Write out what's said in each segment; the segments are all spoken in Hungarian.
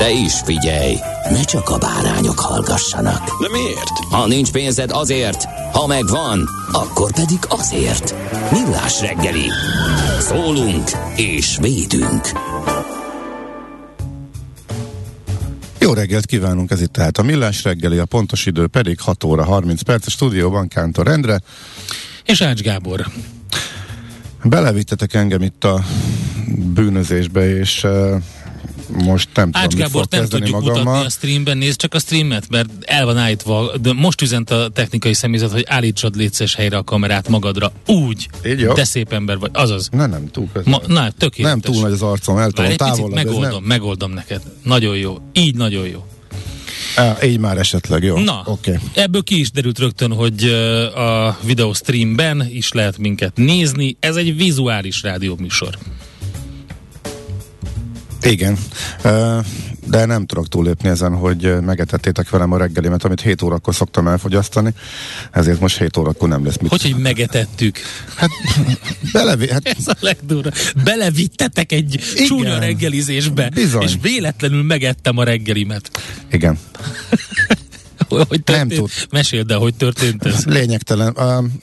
De is figyelj, ne csak a bárányok hallgassanak. De miért? Ha nincs pénzed azért, ha megvan, akkor pedig azért. Millás reggeli. Szólunk és védünk. Jó reggelt kívánunk, ez itt tehát a Millás reggeli, a pontos idő pedig 6 óra 30 perc, a stúdióban Kántor Endre. És Ács Gábor. Belevittetek engem itt a bűnözésbe, és uh, most nem Ács tudom, Gábor nem tudjuk magammal. mutatni a streamben, nézd csak a streamet, mert el van állítva, de most üzent a technikai személyzet, hogy állítsad létszes helyre a kamerát magadra. Úgy. Így jó? Te szép ember vagy. Azaz. Ne, nem túl. Ma, na, tökéletes. nem túl nagy az arcom, el tudom távolabb. megoldom, nem- megoldom neked. Nagyon jó. Így nagyon jó. Á, így már esetleg, jó. Na, okay. ebből ki is derült rögtön, hogy a videó streamben is lehet minket nézni. Ez egy vizuális rádióműsor. Igen. De nem tudok túllépni ezen, hogy megetettétek velem a reggelimet, amit 7 órakor szoktam elfogyasztani, ezért most 7 órakor nem lesz mit. Hogy, hogy megetettük? Hát, belevé, hát Ez a legdurva. Belevittetek egy Igen. csúnya reggelizésbe, Bizony. és véletlenül megettem a reggelimet. igen. Hogy történt? Nem tud. Meséld el, hogy történt ez. Lényegtelen.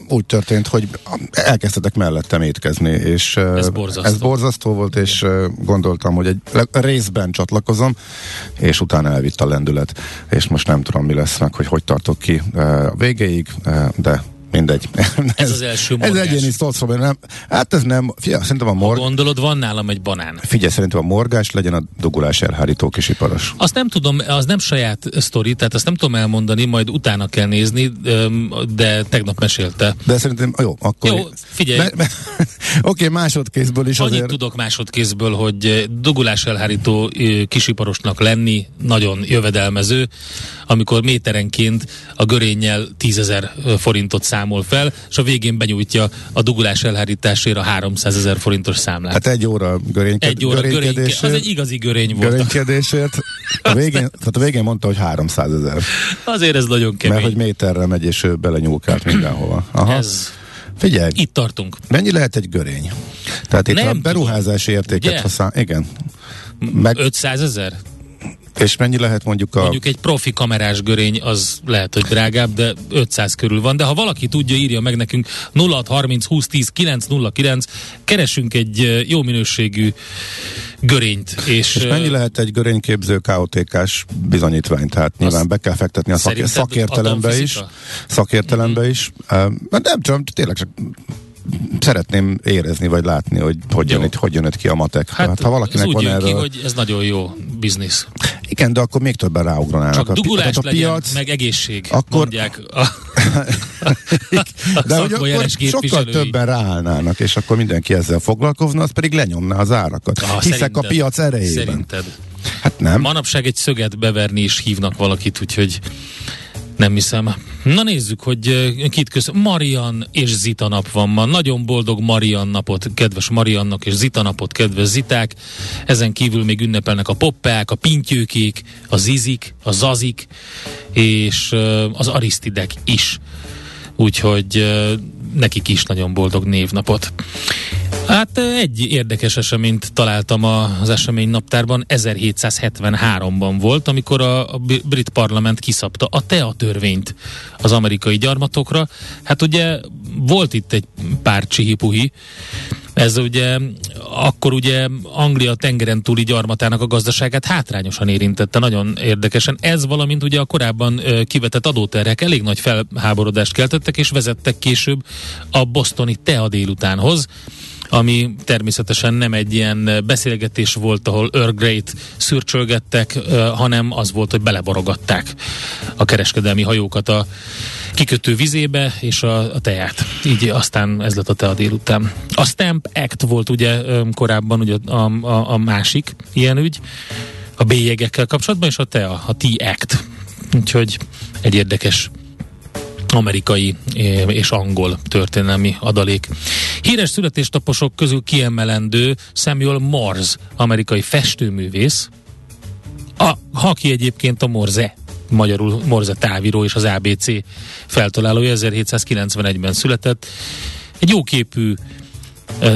Úgy történt, hogy elkezdtetek mellettem étkezni, és Ez borzasztó. ez borzasztó volt, és uh, gondoltam, hogy egy részben csatlakozom, és utána elvitt a lendület, és most nem tudom, mi lesz meg, hogy hogy tartok ki a végéig, de mindegy. Ez az első Ez morgás. egyéni szószó, nem. Hát ez nem, figyelj, szerintem a Ha mor... gondolod, van nálam egy banán. Figyelj, szerintem a morgás legyen a dugulás elhárító kisiparos. Azt nem tudom, az nem saját sztori, tehát azt nem tudom elmondani, majd utána kell nézni, de tegnap mesélte. De szerintem, jó, akkor... Jó, figyelj. Oké, másodkézből is Annyit azért... tudok másodkézből, hogy dugulás elhárító kisiparosnak lenni nagyon jövedelmező, amikor méterenként a görénnyel 10 ezer forintot számol fel, és a végén benyújtja a dugulás elhárításért a 300 ezer forintos számlát. Hát egy óra görényked, egy óra görényke, görénykedésért, az egy igazi görény volt. görénykedésért. A végén, tehát a végén mondta, hogy 300 ezer. Azért ez nagyon kemény. Mert hogy méterre megy, és ő belenyúlkált mindenhova. Aha. Ez, Figyelj, itt tartunk. mennyi lehet egy görény? Tehát itt Nem a beruházási értéket, Ugye? ha szám, igen. Meg, 500 ezer? És mennyi lehet mondjuk a... Mondjuk egy profi kamerás görény az lehet, hogy drágább, de 500 körül van. De ha valaki tudja, írja meg nekünk 0630 20 10 909, keresünk egy jó minőségű görényt. És, és mennyi eh, lehet egy görényképző KOTK-s bizonyítvány? Tehát nyilván be kell fektetni a szakértelembe is. Szakértelembe is. Uh, nem tudom, tényleg csak szeretném érezni, vagy látni, hogy hogy jön, itt, hogy jön itt ki a matek. Hát, hát ha valakinek van erről... ki, hogy ez nagyon jó biznisz. Igen, de akkor még többen ráugranának. Csak a, dugulás tehát a legyen, piac, meg egészség, Akkor- mondják a, a, de hogy akkor sokkal többen ráállnának, és akkor mindenki ezzel foglalkozna, az pedig lenyomná az árakat. Ah, Hiszek szerinted? a piac erejében. Szerinted? Hát nem. Manapság egy szöget beverni is hívnak valakit, úgyhogy nem hiszem. Na nézzük, hogy eh, kit köszön. Marian és Zita nap van ma. Nagyon boldog Marian napot, kedves Mariannak és Zita napot, kedves Ziták. Ezen kívül még ünnepelnek a poppák, a pintyőkék, a zizik, a zazik, és eh, az arisztidek is. Úgyhogy eh, nekik is nagyon boldog névnapot. Hát egy érdekes eseményt találtam az esemény naptárban. 1773-ban volt, amikor a, brit parlament kiszabta a TEA törvényt az amerikai gyarmatokra. Hát ugye volt itt egy pár csihipuhi, Ez ugye, akkor ugye Anglia tengeren túli gyarmatának a gazdaságát hátrányosan érintette, nagyon érdekesen. Ez valamint ugye a korábban kivetett adóterhek elég nagy felháborodást keltettek, és vezettek később a bostoni tea délutánhoz, ami természetesen nem egy ilyen beszélgetés volt, ahol Earl Grey-t szürcsölgettek, hanem az volt, hogy beleborogatták a kereskedelmi hajókat a kikötő vizébe és a, a teját. Így aztán ez lett a tea délután. A Stamp Act volt ugye korábban ugye a, a, a másik ilyen ügy, a bélyegekkel kapcsolatban, és a TEA, a T-Act. Úgyhogy egy érdekes amerikai és angol történelmi adalék. Híres születésnaposok közül kiemelendő Samuel Morse, amerikai festőművész, a, aki egyébként a Morze magyarul Morze távíró és az ABC feltalálója 1791-ben született. Egy jóképű,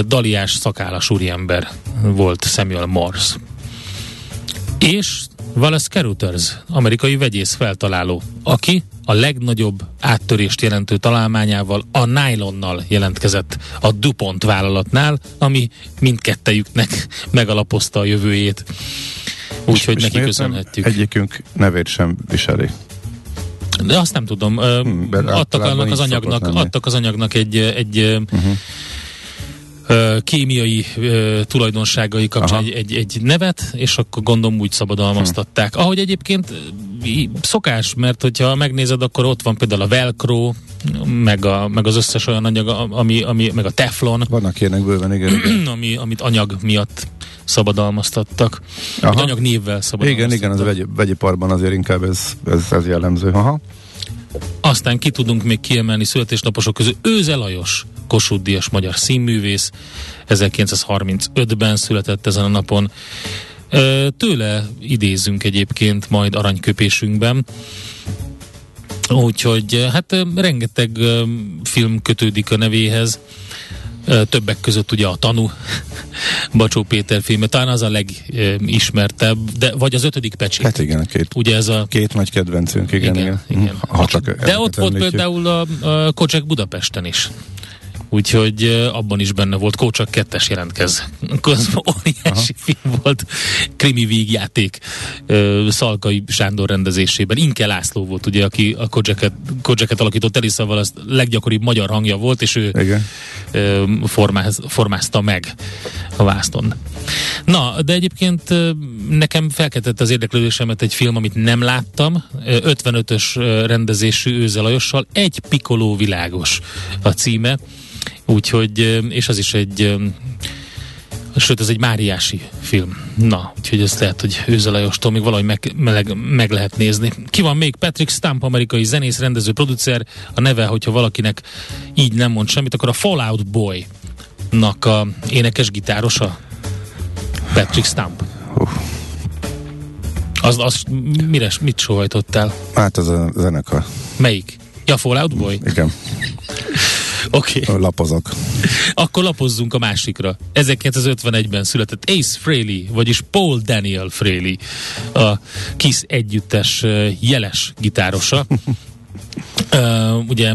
daliás, szakállas úriember volt Samuel Morse. És Wallace Carothers, amerikai vegyész feltaláló, aki a legnagyobb áttörést jelentő találmányával a nylonnal jelentkezett a DuPont vállalatnál, ami mindkettejüknek megalapozta a jövőjét. Úgyhogy neki köszönhetjük. Egyikünk nevét sem viseli. De azt nem tudom. Hmm, adtak annak az anyagnak, adtak az anyagnak egy, egy uh-huh kémiai uh, tulajdonságai kapcsán egy, egy, egy nevet, és akkor gondolom úgy szabadalmaztatták. Hm. Ahogy egyébként szokás, mert hogyha megnézed, akkor ott van például a velcro, meg, a, meg az összes olyan anyag, ami, ami, meg a teflon. Vannak ilyenek bőven, igen. igen. ami, amit anyag miatt szabadalmaztattak. Aha. Anyag névvel szabadalmaztattak. Igen, igen, az vegy, vegyiparban azért inkább ez, ez, ez jellemző. Aha. Aztán ki tudunk még kiemelni születésnaposok közül Őze Lajos, Kossuth Díjas magyar színművész, 1935-ben született ezen a napon. Tőle idézünk egyébként majd aranyköpésünkben. Úgyhogy hát rengeteg film kötődik a nevéhez. Többek között ugye a Tanú, Bacsó Péter filme, talán az a legismertebb, de vagy az ötödik pecsét. Hát igen, két, ugye ez a... két nagy kedvencünk, igen. igen, igen. igen. Ha csak de ott volt például a, a Kocsek Budapesten is úgyhogy abban is benne volt, Kócsak kettes jelentkez. Közben óriási film volt, krimi vígjáték Szalkai Sándor rendezésében. Inke László volt ugye, aki a Kocseket, Kocseket alakított el, szóval az leggyakoribb magyar hangja volt, és ő Igen. Formáz, formázta meg a vászton. Na, de egyébként nekem felkeltette az érdeklődésemet egy film, amit nem láttam, 55-ös rendezésű Őze Lajossal, egy Pikoló világos a címe, Úgyhogy, és az is egy sőt, ez egy Máriási film. Na, úgyhogy ezt lehet, hogy Őzelajostól még valahogy meg, meg, meg lehet nézni. Ki van még? Patrick Stump, amerikai zenész, rendező, producer. A neve, hogyha valakinek így nem mond semmit, akkor a Fallout Boy-nak a énekes gitárosa. Patrick Stump. Uh. Az, az mire, mit sohajtottál? Hát az a zenekar. Melyik? Ja, Fallout Boy? Igen. Oké. Okay. Lapozok. Akkor lapozzunk a másikra. 1951-ben született Ace Frehley, vagyis Paul Daniel Frehley, a Kiss együttes jeles gitárosa. uh, ugye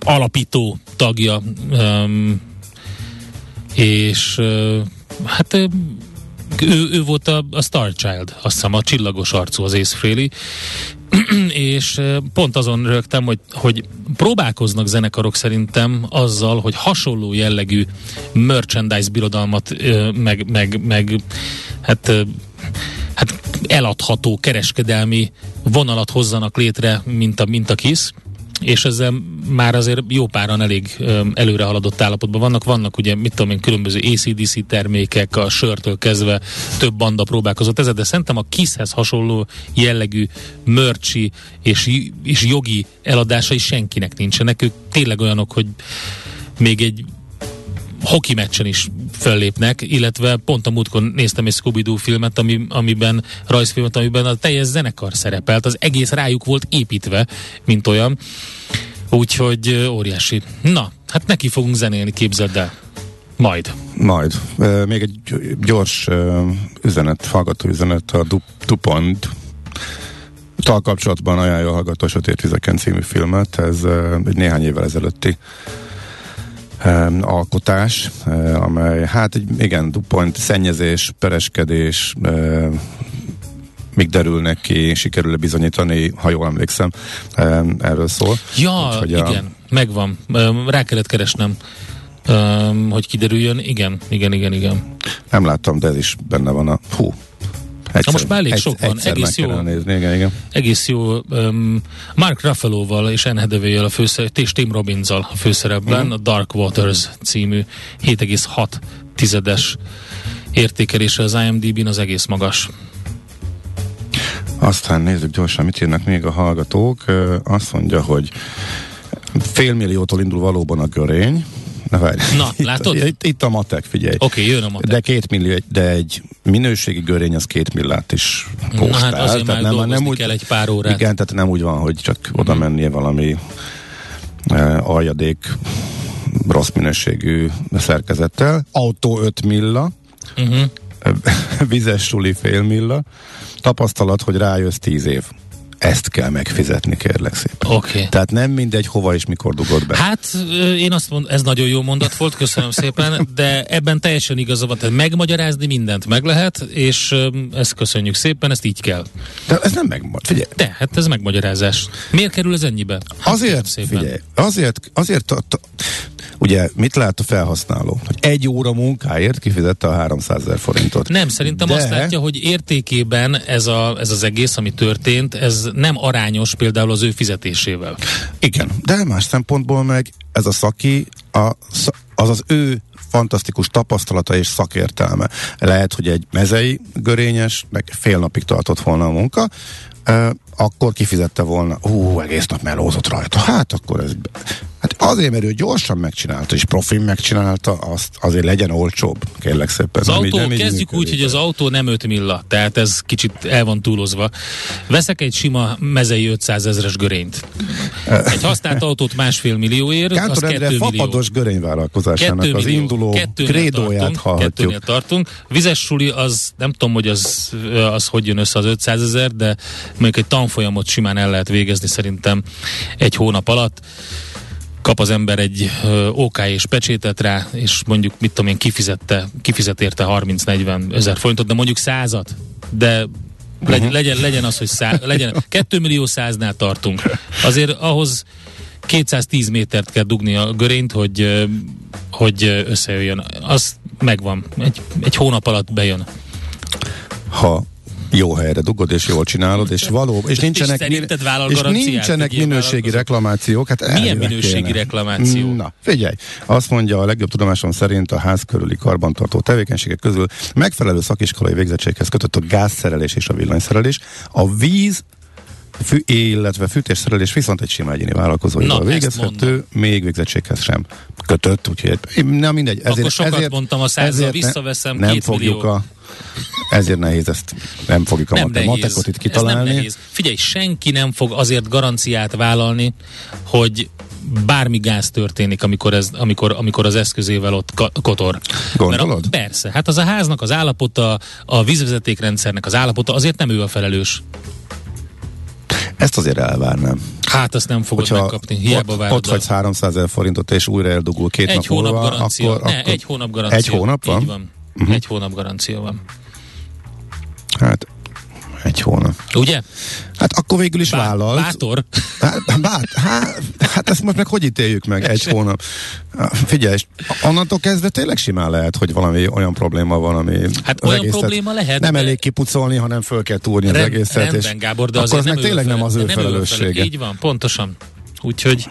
alapító tagja, um, és uh, hát ő, ő volt a, a Star Child, azt hiszem a csillagos arcú az Ace és pont azon rögtem, hogy, hogy próbálkoznak zenekarok szerintem azzal, hogy hasonló jellegű merchandise birodalmat meg, meg, meg hát hát eladható kereskedelmi vonalat hozzanak létre, mint a, mint a KISZ, és ezzel már azért jó páran elég előre haladott állapotban vannak. Vannak ugye, mit tudom én, különböző ACDC termékek, a sörtől kezdve több banda próbálkozott ezzel, de szerintem a Kisshez hasonló jellegű mörcsi és, és jogi eladásai senkinek nincsenek. Ők tényleg olyanok, hogy még egy hoki meccsen is föllépnek, illetve pont a múltkor néztem egy Scooby-Doo filmet, ami, amiben, rajzfilmet, amiben a teljes zenekar szerepelt, az egész rájuk volt építve, mint olyan. Úgyhogy óriási. Na, hát neki fogunk zenélni, képzeld el. Majd. Majd. Még egy gyors üzenet, hallgató üzenet a Dupont tal kapcsolatban ajánlja a Hallgató Sötét Vizeken című filmet. Ez egy néhány évvel ezelőtti um, alkotás, uh, amely hát egy, igen, dupont, szennyezés, pereskedés, uh, míg derülnek ki, sikerül bizonyítani, ha jól emlékszem, um, erről szól. Ja, Úgyhogy igen, a... megvan. Um, rá kellett keresnem. Um, hogy kiderüljön, igen, igen, igen, igen. Nem láttam, de ez is benne van a... Hú, Egyszer, Na most már elég sok van, egész jó, nézni, igen, igen. egész jó um, Mark Ruffalo-val és Anne hathaway a főszerep, és Tim robbins a főszerepben, uh-huh. a Dark Waters című 7,6 tizedes értékelése az IMDb-n az egész magas. Aztán nézzük gyorsan, mit írnak még a hallgatók. Azt mondja, hogy félmilliótól indul valóban a görény, Na várj. Na, látod? Itt, itt a matek, figyelj. Oké, okay, jön a matek. De két millió, de egy minőségi görény az két millát is postál. Na hát azért tehát már nem, nem úgy, kell egy pár órát. Igen, tehát nem úgy van, hogy csak oda mhm. mennie valami uh, aljadék rossz minőségű szerkezettel. Autó 5 milla, uh-huh. vizes suli fél milla, tapasztalat, hogy rájössz 10 év ezt kell megfizetni, kérlek szépen. Okay. Tehát nem mindegy, hova és mikor dugod be. Hát én azt mondom, ez nagyon jó mondat volt, köszönöm szépen, de ebben teljesen igaza van, tehát megmagyarázni mindent meg lehet, és ezt köszönjük szépen, ezt így kell. De ez nem megmagyarázás. Figyelj. De, hát ez megmagyarázás. Miért kerül ez ennyibe? Hát azért, szépen. figyelj, azért, azért ugye mit lát a felhasználó? Hogy egy óra munkáért kifizette a 300 ezer forintot. Nem, szerintem De... azt látja, hogy értékében ez, a, ez az egész, ami történt, ez nem arányos például az ő fizetésével. Igen, de más szempontból meg ez a szaki, a, az az ő fantasztikus tapasztalata és szakértelme. Lehet, hogy egy mezei görényes, meg fél napig tartott volna a munka, akkor kifizette volna, ú, egész nap melózott rajta. Hát akkor ez... Hát azért, mert ő gyorsan megcsinálta, és profin megcsinálta, azt azért legyen olcsóbb, kérlek szépen. Az autó, nem kezdjük úgy, hogy az autó nem 5 milla, tehát ez kicsit el van túlozva. Veszek egy sima mezei 500 ezres görényt. Egy használt autót másfél millióért, Kántor az Endre 2 millió. fapados görényvállalkozásának az induló krédóját hallhatjuk. tartunk. Vizes suli, az nem tudom, hogy az, az hogy jön össze az 500 ezer, de mondjuk egy tanfolyamot simán el lehet végezni szerintem egy hónap alatt kap az ember egy OK és pecsétet rá, és mondjuk, mit tudom én, kifizette, kifizet érte 30-40 ezer forintot, de mondjuk százat, de legyen, uh-huh. legyen, legyen az, hogy szá, legyen, 2 millió száznál tartunk. Azért ahhoz 210 métert kell dugni a görényt, hogy, hogy összejöjjön. Az megvan. Egy, egy hónap alatt bejön. Ha jó helyre dugod, és jól csinálod, és való, és nincsenek, és, és nincsenek minőségi reklamációk. Hát Milyen minőségi kéne. reklamáció? Na, figyelj, azt mondja a legjobb tudomásom szerint a ház körüli karbantartó tevékenységek közül megfelelő szakiskolai végzettséghez kötött a gázszerelés és a villanyszerelés, a víz fű, illetve fűtésszerelés viszont egy sima egyéni vállalkozóival végezhető, még végzettséghez sem kötött, úgyhogy na mindegy. Ezért, Akkor sokat ezért, mondtam a százal, visszaveszem ne, nem fogjuk millió. a ezért nehéz ezt, nem fogjuk a nem mate- nehéz. matekot itt kitalálni. Ez nem nehéz. Figyelj, senki nem fog azért garanciát vállalni, hogy bármi gáz történik, amikor, ez, amikor, amikor az eszközével ott kotor. Gondolod? Mert a, persze. Hát az a háznak az állapota, a vízvezetékrendszernek az állapota, azért nem ő a felelős. Ezt azért elvárnám. Hát azt nem fogod Hogyha megkapni, hiába ott, várod. Ott vagy 300 ezer forintot, és újra eldugul két egy nap hónap múlva, garancia. akkor, ne, akkor... egy hónap garancia. Egy hónap van? Így van. Uh-huh. Egy hónap garancia van. Hát egy hónap. Ugye? Hát akkor végül is Bá- vállalt. Bátor. Hát, bát, hát, hát ezt most meg hogy ítéljük meg egy hónap? Figyelj, onnantól kezdve tényleg simán lehet, hogy valami olyan probléma van, ami Hát olyan probléma lehet. Nem elég kipucolni, hanem föl kell túrni Rend, az egészet. Rendben, és Gábor, de akkor az meg tényleg nem az ő felelőssége. Így van, pontosan. Úgyhogy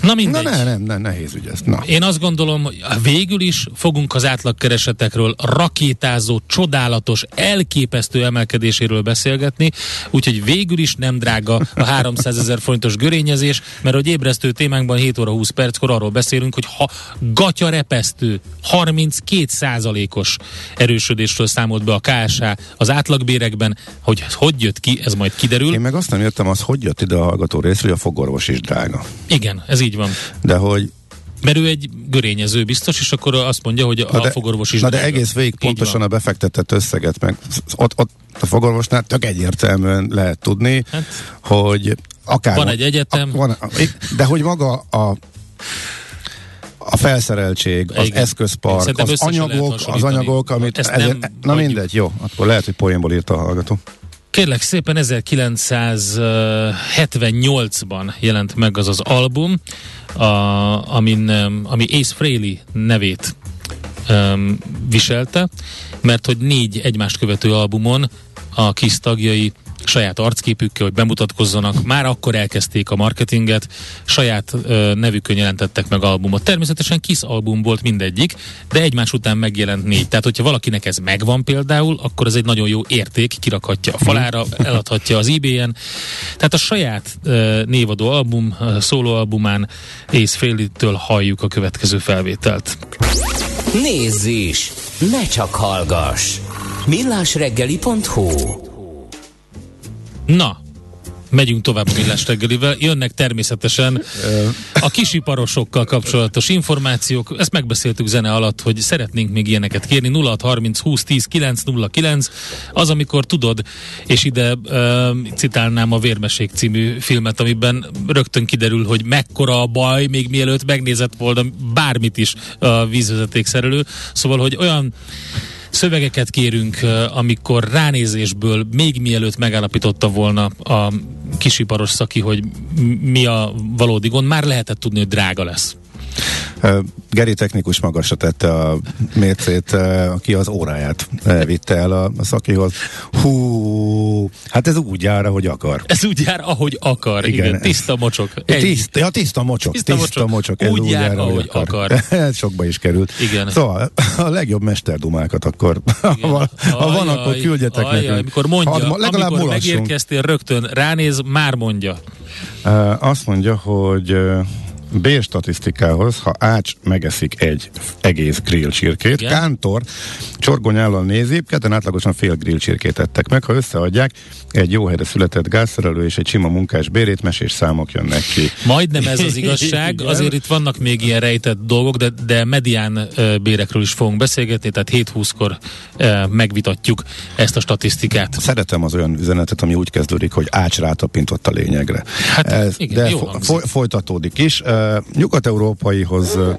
Na mindegy. Na ne, nem, nem, nehéz ügy ez. Na. Én azt gondolom, hogy végül is fogunk az átlagkeresetekről rakétázó, csodálatos, elképesztő emelkedéséről beszélgetni, úgyhogy végül is nem drága a 300 ezer forintos görényezés, mert hogy ébresztő témánkban 7 óra 20 perckor arról beszélünk, hogy ha gatyarepesztő 32 százalékos erősödésről számolt be a KSH az átlagbérekben, hogy hogy jött ki, ez majd kiderül. Én meg azt nem értem, az hogy jött ide a hallgató részről, hogy a fogorvos is drága. Igen, ez így van. De hogy mert ő egy görényező biztos, és akkor azt mondja, hogy a, de, fogorvos is Na de egész végig pontosan a befektetett összeget, meg ott, ott a fogorvosnál tök egyértelműen lehet tudni, hát, hogy akár... Van egy egyetem. A, van, de hogy maga a a felszereltség, az Igen. eszközpark, az anyagok, az anyagok, amit... Ezt ezért- nem na mindegy, jó, akkor lehet, hogy poénból írta a hallgató. Kérlek szépen 1978-ban jelent meg az az album, a, amin, ami Ace Frehley nevét um, viselte, mert hogy négy egymást követő albumon a kis tagjai saját arcképükkel, hogy bemutatkozzanak, már akkor elkezdték a marketinget, saját ö, nevükön jelentettek meg albumot. Természetesen kis album volt mindegyik, de egymás után megjelent négy. Tehát, hogyha valakinek ez megvan például, akkor ez egy nagyon jó érték, kirakhatja a falára, eladhatja az eBay-en. Tehát a saját ö, névadó album, szólóalbumán Ace Frehley-től halljuk a következő felvételt. Nézz is! Ne csak hallgass! millásreggeli.hu Na, megyünk tovább a millás reggelivel. Jönnek természetesen a kisiparosokkal kapcsolatos információk. Ezt megbeszéltük zene alatt, hogy szeretnénk még ilyeneket kérni. 0630 20 10 909 az, amikor tudod, és ide uh, citálnám a Vérmesék című filmet, amiben rögtön kiderül, hogy mekkora a baj, még mielőtt megnézett volna bármit is a vízvezetékszerelő. Szóval, hogy olyan szövegeket kérünk, amikor ránézésből még mielőtt megállapította volna a kisiparos szaki, hogy mi a valódi gond, már lehetett tudni, hogy drága lesz. Geri technikus magasra tette a mércét, aki az óráját vitte el a, szakihoz. Hú, hát ez úgy jár, ahogy akar. Ez úgy jár, ahogy akar. Igen, igen tiszta mocsok. Tiszta, ja, tiszta mocsok. Tiszta Tiszta, mocsok. mocsok. Ez Úgy jár, ahogy akar. Ez sokba is került. Igen. Szóval a legjobb mesterdumákat akkor, Igen. ha, ha van, akkor küldjetek ajaj, nekünk. Amikor mondja, ma- legalább amikor mulassunk. megérkeztél, rögtön ránéz, már mondja. Azt mondja, hogy uh, bérstatisztikához, ha Ács megeszik egy egész grill csirkét, Igen. Kántor csorgonyállal nézi, ketten átlagosan fél grill csirkét ettek meg, ha összeadják, egy jó helyre született gázszerelő és egy sima munkás bérét, mesés számok jönnek ki. Majdnem ez az igazság, azért itt vannak még ilyen rejtett dolgok, de, de medián bérekről is fogunk beszélgetni, tehát 7-20-kor ö, megvitatjuk ezt a statisztikát. Szeretem az olyan üzenetet, ami úgy kezdődik, hogy Ács rátapintott a lényegre. Hát, igen, de fo- foly- folytatódik is. Uh, nyugat-európaihoz uh,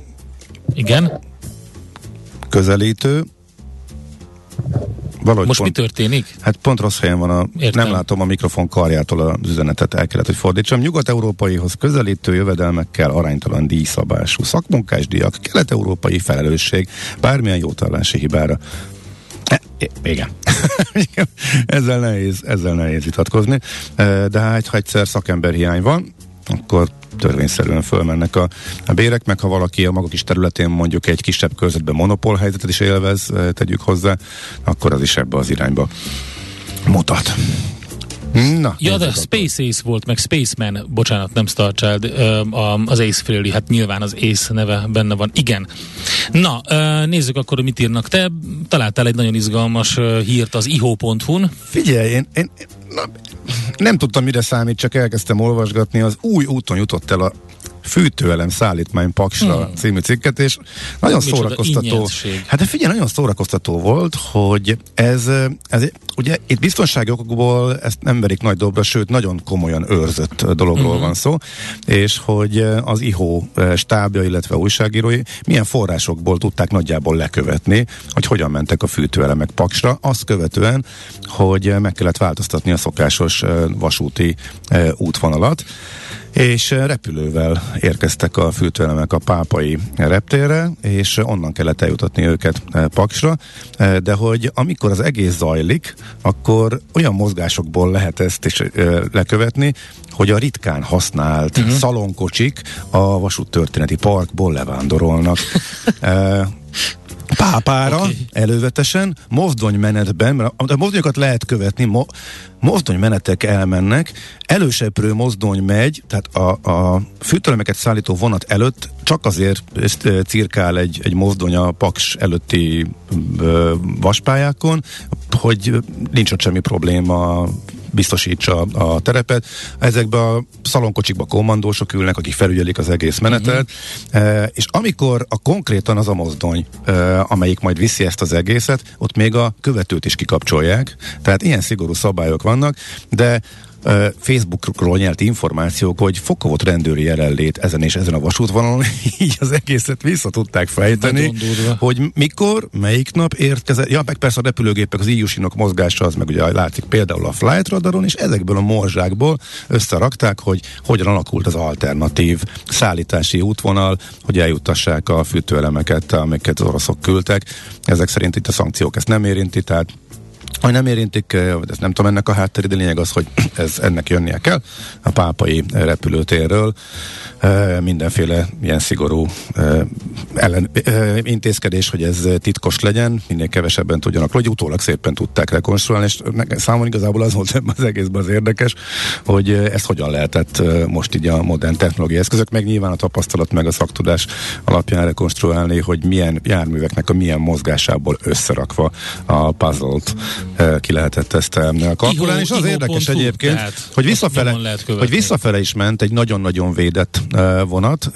Igen? közelítő, Valahogy Most mi pont, történik? Hát pont rossz helyen van, a, Értem. nem látom a mikrofon karjától az üzenetet, el kellett, hogy fordítsam. Nyugat-európaihoz közelítő jövedelmekkel aránytalan díjszabású szakmunkásdíjak, kelet-európai felelősség, bármilyen jótallási hibára. E, igen. ezzel, nehéz, ezzel nehéz vitatkozni, E, de hát, ha egyszer szakember hiány van, akkor törvényszerűen fölmennek a, a bérek, meg ha valaki a maga kis területén mondjuk egy kisebb körzetben monopól helyzetet is élvez, eh, tegyük hozzá, akkor az is ebbe az irányba mutat. Na, Ja, de Space Ace volt, meg Spaceman, bocsánat, nem Star Child, a- az Ace Frehley, hát nyilván az Ace neve benne van, igen. Na, ö, nézzük akkor, mit írnak. Te találtál egy nagyon izgalmas hírt az iho.hu-n. Figyelj, én, én na, nem tudtam, mire számít, csak elkezdtem olvasgatni, az új úton jutott el a fűtőelem szállítmány Paksra hmm. című cikket, és nagyon Micsoda szórakoztató. Hát de figyelj, nagyon szórakoztató volt, hogy ez, ez ugye itt biztonsági okokból ezt nem verik nagy dobra, sőt nagyon komolyan őrzött dologról uh-huh. van szó, és hogy az IHO stábja, illetve újságírói milyen forrásokból tudták nagyjából lekövetni, hogy hogyan mentek a fűtőelemek Paksra, azt követően, hogy meg kellett változtatni a szokásos vasúti útvonalat, és eh, repülővel érkeztek a fűtőelemek a pápai reptérre, és onnan kellett eljutatni őket eh, Paksra, eh, de hogy amikor az egész zajlik, akkor olyan mozgásokból lehet ezt is lekövetni, hogy a ritkán használt uh-huh. szalonkocsik a vasúttörténeti parkból levándorolnak. Pápára okay. elővetesen, mozdonymenetben, mert a mozdonyokat lehet követni, mo, mozdonymenetek elmennek, előseprő mozdony megy, tehát a, a fűtőlemeket szállító vonat előtt csak azért ezt, cirkál egy, egy mozdony a Paks előtti ö, vaspályákon, hogy nincs ott semmi probléma biztosítsa a terepet. Ezekben a szalonkocsikba kommandósok ülnek, akik felügyelik az egész menetet, uh-huh. és amikor a konkrétan az a mozdony, e, amelyik majd viszi ezt az egészet, ott még a követőt is kikapcsolják, tehát ilyen szigorú szabályok vannak, de Facebookról nyert információk, hogy fokovott rendőri jelenlét ezen és ezen a vasútvonalon, így az egészet vissza tudták fejteni, hogy mikor, melyik nap érkezett. Ja, meg persze a repülőgépek, az íjusinok mozgása, az meg ugye látszik például a flight radaron, és ezekből a morzsákból összerakták, hogy hogyan alakult az alternatív szállítási útvonal, hogy eljuttassák a fűtőelemeket, amiket az oroszok küldtek. Ezek szerint itt a szankciók ezt nem érinti, tehát hogy nem érintik, ezt nem tudom ennek a hátterét, de lényeg az, hogy ez ennek jönnie kell a pápai repülőtérről. Mindenféle ilyen szigorú ellen, intézkedés, hogy ez titkos legyen, minél kevesebben tudjanak, hogy utólag szépen tudták rekonstruálni, és számomra igazából az volt az egészben az érdekes, hogy ezt hogyan lehetett eh, most így a modern technológiai eszközök, meg nyilván a tapasztalat, meg a szaktudás alapján rekonstruálni, hogy milyen járműveknek a milyen mozgásából összerakva a puzzle-t eh, ki lehetett ezt kalkulálni, és az érdekes egyébként, tehát hogy visszafele, hogy visszafele is ment egy nagyon-nagyon védett vonat,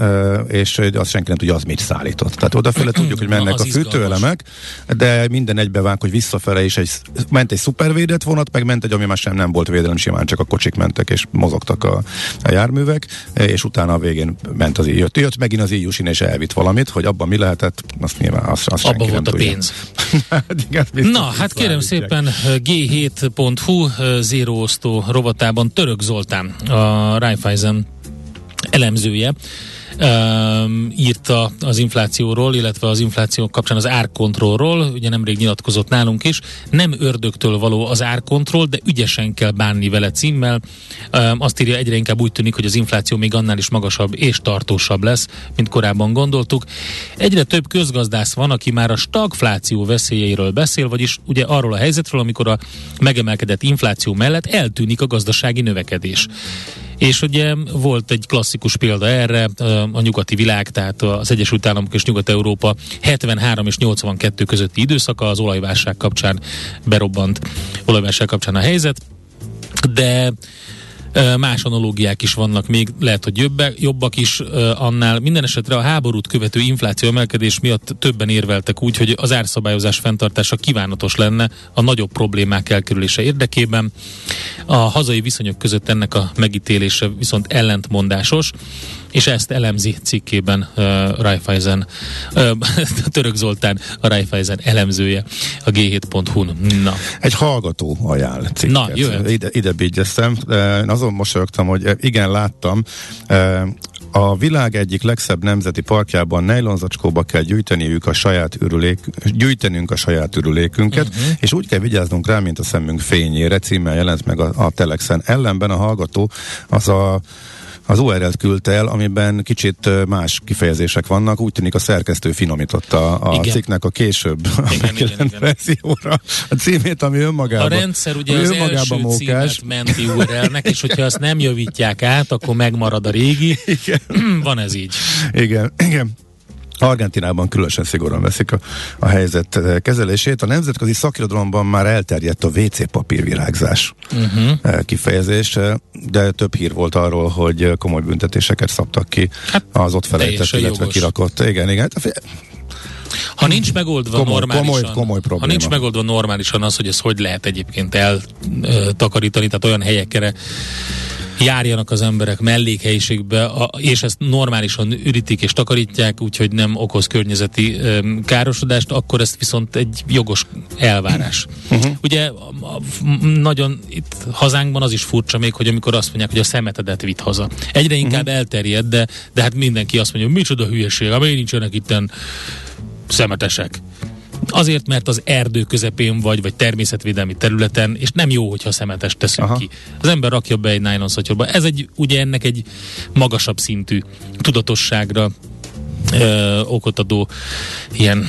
és azt senki nem tudja, az mit szállított. Tehát odafele tudjuk, hogy Na, mennek az a fűtőelemek, de minden egybevág, hogy visszafele is egy, ment egy szupervédett vonat, meg ment egy, ami már sem nem volt védelem, simán csak a kocsik mentek és mozogtak a, a járművek, és utána a végén ment az jött, jött megint az íjusin és elvitt valamit, hogy abban mi lehetett, azt nyilván azt, azt Abba senki volt a nem tudja. pénz. Hát igen, Na, hát kérem szállítják. Szépen g7.hu Zero Osztó rovatában Török Zoltán, a Raiffeisen elemzője, um, írta az inflációról, illetve az infláció kapcsán az árkontrollról, ugye nemrég nyilatkozott nálunk is, nem ördögtől való az árkontroll, de ügyesen kell bánni vele címmel. Um, azt írja, egyre inkább úgy tűnik, hogy az infláció még annál is magasabb és tartósabb lesz, mint korábban gondoltuk. Egyre több közgazdász van, aki már a stagfláció veszélyeiről beszél, vagyis ugye arról a helyzetről, amikor a megemelkedett infláció mellett eltűnik a gazdasági növekedés. És ugye volt egy klasszikus példa erre, a nyugati világ, tehát az Egyesült Államok és Nyugat-Európa 73 és 82 közötti időszaka az olajválság kapcsán berobbant olajválság kapcsán a helyzet, de más analógiák is vannak még, lehet, hogy jobbe, jobbak is annál. Minden esetre a háborút követő infláció emelkedés miatt többen érveltek úgy, hogy az árszabályozás fenntartása kívánatos lenne a nagyobb problémák elkerülése érdekében. A hazai viszonyok között ennek a megítélése viszont ellentmondásos, és ezt elemzi cikkében uh, Raiffeisen, uh, Török Zoltán, a Raiffeisen elemzője a g7.hu-n. Na, Egy hallgató ajánl cikket. Na, jöhet. Ide, ide bígyeztem. Én azon mosolyogtam, hogy igen, láttam. A világ egyik legszebb nemzeti parkjában nejlonzacskóba kell gyűjteniük a saját ürülék, gyűjtenünk a saját ürülékünket, uh-huh. és úgy kell vigyáznunk rá, mint a szemünk fényére, címmel jelent meg a, a Telexen. Ellenben a hallgató az a az URL-t küldte el, amiben kicsit más kifejezések vannak. Úgy tűnik a szerkesztő finomította a Igen. cikknek a később Igen, igen, igen. verzióra a címét, ami önmagában A rendszer ugye az önmagában első mókás. címet menti URL-nek, és hogyha azt nem javítják át, akkor megmarad a régi. Igen. Van ez így. Igen, igen. Argentinában különösen szigorúan veszik a, a helyzet eh, kezelését. A nemzetközi szakirodalomban már elterjedt a WC papírvirágzás uh-huh. kifejezés, eh, de több hír volt arról, hogy komoly büntetéseket szabtak ki Hát, az ott felejtett, illetve jogos. kirakott. Igen, igen. Hát, Ha nincs megoldva Komoly- normálisan, komoly- komoly ha probléma. nincs megoldva normálisan az, hogy ez hogy lehet egyébként eltakarítani, tehát olyan helyekre járjanak az emberek mellékhelyiségbe, a, és ezt normálisan ürítik és takarítják, úgyhogy nem okoz környezeti károsodást, akkor ezt viszont egy jogos elvárás. Uh-huh. Ugye a, a, m- nagyon itt hazánkban az is furcsa még, hogy amikor azt mondják, hogy a szemetedet vitt haza. Egyre inkább uh-huh. elterjed, de, de hát mindenki azt mondja, micsoda hülyeség, amely nincsenek itten szemetesek. Azért, mert az erdő közepén vagy, vagy természetvédelmi területen, és nem jó, hogyha szemetes teszünk Aha. Ki. Az ember rakja be egy nylon szatyorba. Ez egy, ugye ennek egy magasabb szintű tudatosságra ö, okot adó ilyen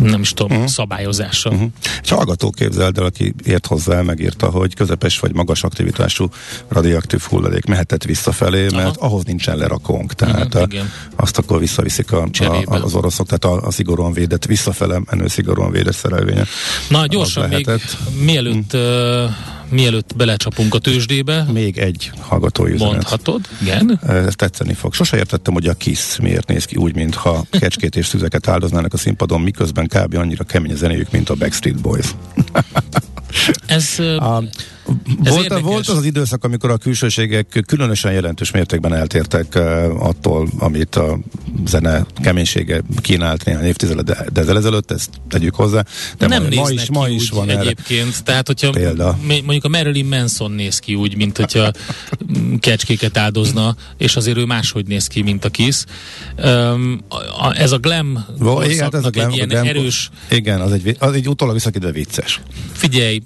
nem is tudom, uh-huh. szabályozása. Uh-huh. Egy hallgató képzeld el, aki ért hozzá, megírta, hogy közepes vagy magas aktivitású radioaktív hulladék mehetett visszafelé, mert Aha. ahhoz nincsen lerakónk. Tehát Mhm, a, igen. azt akkor visszaviszik a, a, Cserébe. az oroszok, tehát a, a szigorúan védett, visszafele menő szigorúan védett szerelvénye. Na, gyorsan még, mielőtt, uh, mielőtt belecsapunk a tőzsdébe, Még egy hallgatói üzenet. mondhatod, igen? Ez tetszeni fog. Sose értettem, hogy a KISZ miért néz ki úgy, mintha kecskét és szüzeket áldoznának a színpadon, miközben kb. annyira kemény a zenéjük, mint a Backstreet Boys. Ez A, Ez volt, érdekes. volt az az időszak, amikor a külsőségek különösen jelentős mértékben eltértek uh, attól, amit a zene keménysége kínált néhány évtizeddel ezelőtt, ezt tegyük hozzá. De nem ma, ma is, ma is van erre. egyébként. Tehát, hogyha példa. mondjuk a Marilyn Manson néz ki úgy, mint hogyha mm, kecskéket áldozna, és azért ő máshogy néz ki, mint a Kiss. Ez a glam igen, ez a glam, egy ilyen glam- erős, Igen, az egy, az egy utólag visszakidve vicces. figyelj,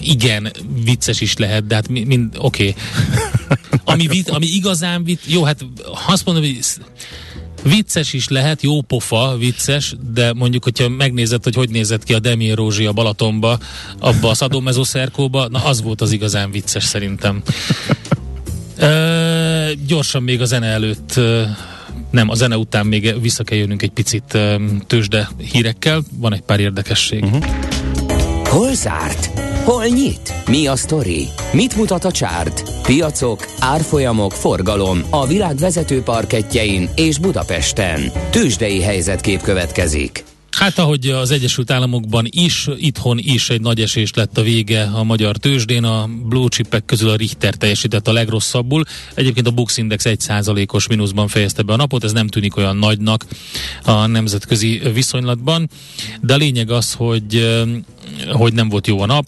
igen, vicces is lehet, de hát mi- mind, oké. Okay. Ami, vit, ami igazán vit, jó, hát azt mondom, hogy vicces is lehet, jó pofa, vicces, de mondjuk, hogyha megnézed, hogy hogy nézett ki a Demi Rózsi a Balatonba, abba a szadomezoszerkóba, na az volt az igazán vicces szerintem. Ö, gyorsan még a zene előtt nem, a zene után még vissza kell jönnünk egy picit tőzsde hírekkel, van egy pár érdekesség. Uh-huh. Hol zárt? Hol nyit? Mi a sztori? Mit mutat a csárt? Piacok, árfolyamok, forgalom a világ vezető parketjein és Budapesten. Tőzsdei helyzetkép következik. Hát ahogy az Egyesült Államokban is, itthon is egy nagy esés lett a vége a magyar tőzsdén, a blue chipek közül a Richter teljesített a legrosszabbul. Egyébként a Bux Index 1%-os mínuszban fejezte be a napot, ez nem tűnik olyan nagynak a nemzetközi viszonylatban, de a lényeg az, hogy hogy nem volt jó a nap.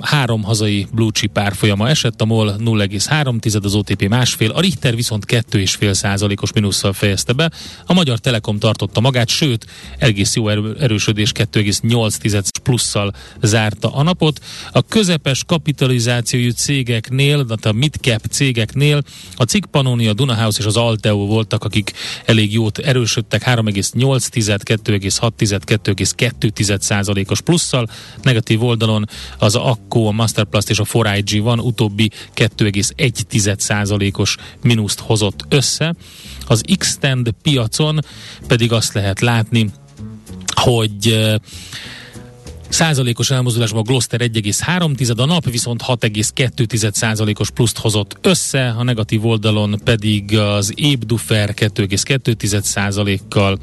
Három hazai blue chip árfolyama esett, a MOL 0,3, az OTP másfél, a Richter viszont 2,5 százalékos mínusszal fejezte be. A Magyar Telekom tartotta magát, sőt, egész jó erő, erősödés 2,8 plusszal zárta a napot. A közepes kapitalizációjú cégeknél, tehát a midcap cégeknél a Cik Pannonia, Dunahouse és az Alteo voltak, akik elég jót erősödtek, 3,8, 2,6, 2,2 százalékos plusszal, negatív oldalon az Akko, a Masterplast és a 4IG van, utóbbi 2,1 százalékos mínuszt hozott össze. Az Xtend piacon pedig azt lehet látni, hogy eh, százalékos elmozdulásban a Gloster 1,3, a nap viszont 6,2 százalékos pluszt hozott össze, a negatív oldalon pedig az Ébdufer 2,2 százalékkal,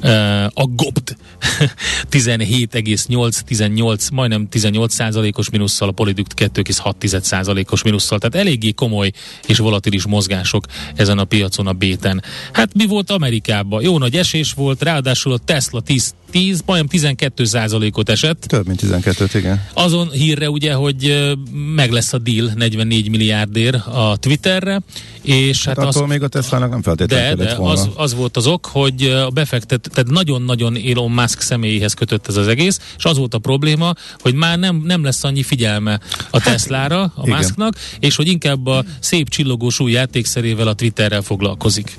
eh, a GOPT 17,8-18, majdnem 18 százalékos minusszal, a Polyduct 2,6 százalékos minusszal, tehát eléggé komoly és volatilis mozgások ezen a piacon a béten. Hát mi volt Amerikában? Jó nagy esés volt, ráadásul a Tesla 10, 10 majdnem 12 százalékot esett, Több mint 12 igen. azon hírre ugye, hogy meg lesz a deal 44 milliárdér a Twitterre, és hát, Hát hát attól az, még a Tesla-nak nem feltétlenül de, de volna. az, az volt az ok, hogy a befektet, tehát nagyon-nagyon Elon Musk személyéhez kötött ez az egész, és az volt a probléma, hogy már nem, nem lesz annyi figyelme a Teslára, a igen. Musknak, és hogy inkább a szép csillogós új játékszerével, a Twitterrel foglalkozik.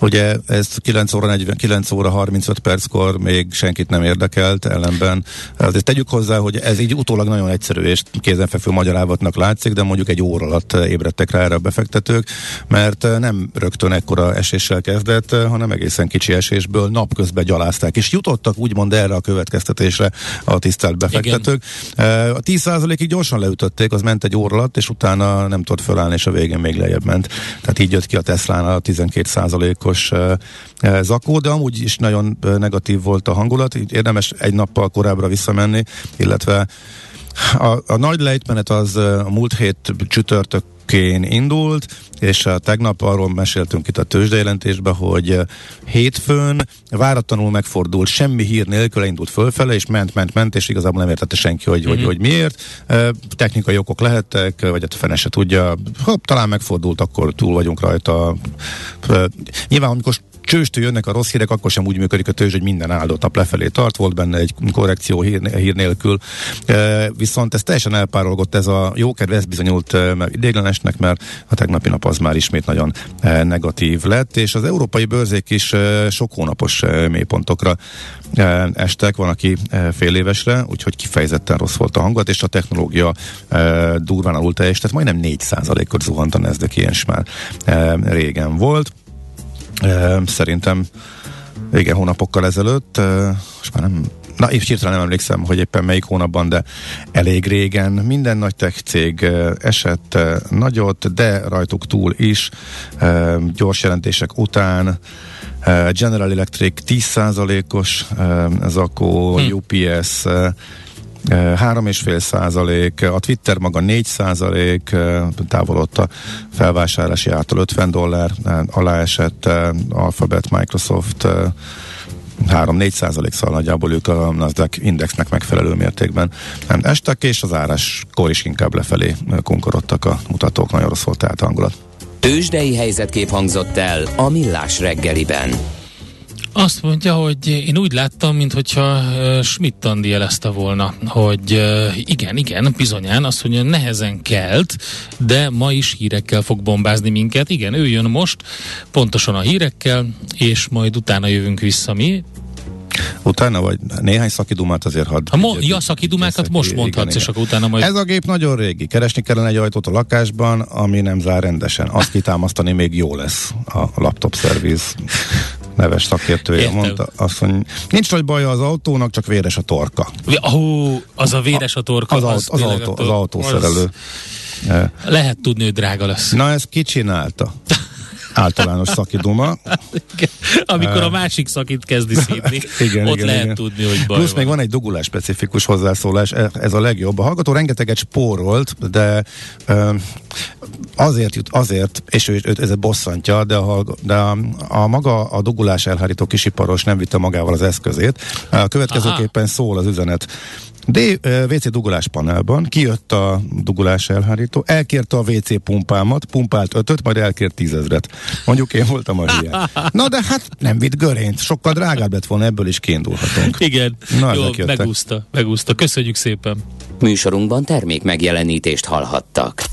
Ugye ez 9 óra 40, 9 óra 35 perckor még senkit nem érdekelt, ellenben azért tegyük hozzá, hogy ez így utólag nagyon egyszerű és kézenfekvő magyarávatnak látszik, de mondjuk egy óra alatt ébredtek rá erre a befektetők, mert nem rögtön ekkora eséssel kezdett, hanem egészen kicsi esésből napközben gyalázták, és jutottak úgymond erre a következtetésre a tisztelt befektetők. Igen. A 10%-ig gyorsan leütötték, az ment egy óra alatt, és utána nem tudott fölállni, és a végén még lejjebb ment. Tehát így jött ki a Teslán a 12%-os zakó, de amúgy is nagyon ö, negatív volt a hangulat, így érdemes egy nappal korábbra visszamenni, illetve a, a nagy lejtmenet az a múlt hét csütörtökén indult, és a tegnap arról meséltünk itt a tőzsdejelentésben, hogy hétfőn váratlanul megfordult, semmi hír nélkül indult fölfele, és ment, ment, ment, és igazából nem értette senki, hogy, mm-hmm. hogy, hogy miért. Technikai okok lehettek, vagy hát a fene se tudja. Hopp, talán megfordult, akkor túl vagyunk rajta. Nyilván, amikor csőstől jönnek a rossz hírek, akkor sem úgy működik a tőzs, hogy minden áldott nap lefelé tart, volt benne egy korrekció hír, hír nélkül. E, viszont ez teljesen elpárolgott, ez a jókedve, ez bizonyult e, idéglenesnek, mert a tegnapi nap az már ismét nagyon e, negatív lett, és az európai bőrzék is e, sok hónapos mélypontokra estek, van aki fél évesre, úgyhogy kifejezetten rossz volt a hangulat, és a technológia durván alul teljes, tehát majdnem 4%-ot zuhant a Nasdaq, ilyen már régen volt. Szerintem igen, hónapokkal ezelőtt, most már nem, na és hirtelen nem emlékszem, hogy éppen melyik hónapban, de elég régen minden nagy tech cég esett nagyot, de rajtuk túl is, gyors jelentések után, General Electric 10%-os, uh, ez akkor Hm. UPS 3,5 százalék, a Twitter maga 4 százalék, távolodott a felvásárlási által 50 dollár, alá esett Alphabet, Microsoft 3-4 százalék szal nagyjából ők a Nasdaq indexnek megfelelő mértékben nem estek, és az áraskor is inkább lefelé konkorodtak a mutatók, nagyon rossz volt tehát hangulat. Tőzsdei helyzetkép hangzott el a Millás reggeliben. Azt mondja, hogy én úgy láttam, mintha Schmidt Andi jelezte volna, hogy igen, igen, bizonyán, azt mondja, nehezen kelt, de ma is hírekkel fog bombázni minket. Igen, ő jön most, pontosan a hírekkel, és majd utána jövünk vissza mi. Utána, vagy néhány szakidumát azért hadd... Ha mo- ja, szakidumákat most mondhatsz, igen, és akkor utána majd... Ez a gép nagyon régi. Keresni kellene egy ajtót a lakásban, ami nem zár rendesen. Azt kitámasztani még jó lesz a laptop szerviz neves szakértője Értem. mondta. Azt mondja, nincs nagy baja az autónak, csak véres a torka. Ó, az a véres a torka. Az, az, az, autó, az autószerelő. Az... Lehet tudni, hogy drága lesz. Na, ezt ki csinálta? általános szakiduma. Amikor a másik szakit kezdi szídni, igen, ott igen, lehet igen. tudni, hogy baj Plusz van. még van egy dugulás specifikus hozzászólás, e- ez a legjobb. A hallgató rengeteget spórolt, de azért jut, azért, és ő, ez bosszantja, de, a, de a, a maga a dugulás elhárító kisiparos nem vitte magával az eszközét. A következőképpen Aha. szól az üzenet. D, WC dugulás panelban kijött a dugulás elhárító, elkérte a WC pumpámat, pumpált ötöt, majd elkért tízezret. Mondjuk én voltam a hülye. Na de hát nem vitt görényt, sokkal drágább lett volna, ebből is kiindulhatunk. Igen, Na, jó, megúszta, megúszta. Köszönjük szépen. Műsorunkban termék megjelenítést hallhattak.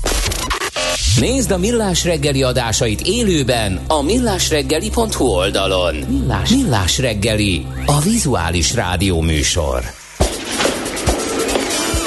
Nézd a Millás reggeli adásait élőben a millásreggeli.hu oldalon. Millás, Millás reggeli, a vizuális rádió műsor.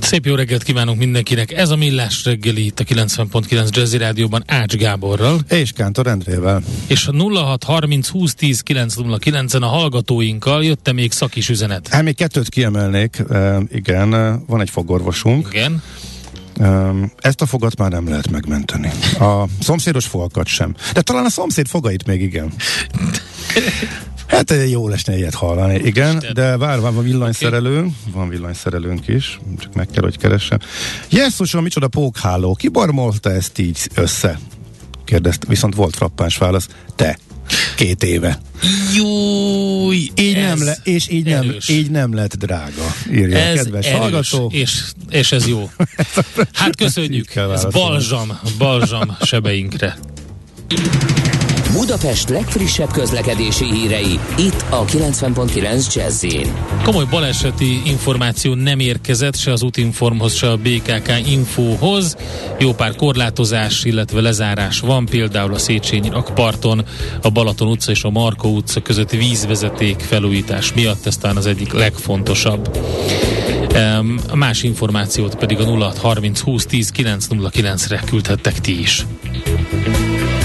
Szép jó reggelt kívánunk mindenkinek! Ez a Millás reggeli itt a 90.9 Jazzy Rádióban Ács Gáborral. És Kántor Endrével. És a 0630 20 10 909-en a hallgatóinkkal jötte még szakis üzenet. Hát még kettőt kiemelnék. E, igen, van egy fogorvosunk. Igen. Ezt a fogat már nem lehet megmenteni. A szomszédos fogakat sem. De talán a szomszéd fogait még igen. Hát jó lesne ilyet hallani, igen, Isten. de vár, van villanyszerelő, okay. van villanyszerelőnk is, csak meg kell, hogy keressem. Jesszusom, micsoda pókháló, ki barmolta ezt így össze? Kérdezt, viszont volt frappáns válasz, te. Két éve. Júj, így nem le, és így nem, így nem lett drága, írja ez a kedves erős, hallgató. És, és ez jó. hát köszönjük, ez balzsam, balzsam sebeinkre. Budapest legfrissebb közlekedési hírei, itt a 90.9 jazz Komoly baleseti információ nem érkezett se az Utinformhoz, se a BKK Infohoz. Jó pár korlátozás, illetve lezárás van, például a Széchenyi rakparton, a Balaton utca és a Markó utca között vízvezeték felújítás miatt, ez talán az egyik legfontosabb. Más információt pedig a 0630 20 10 909-re küldhettek ti is.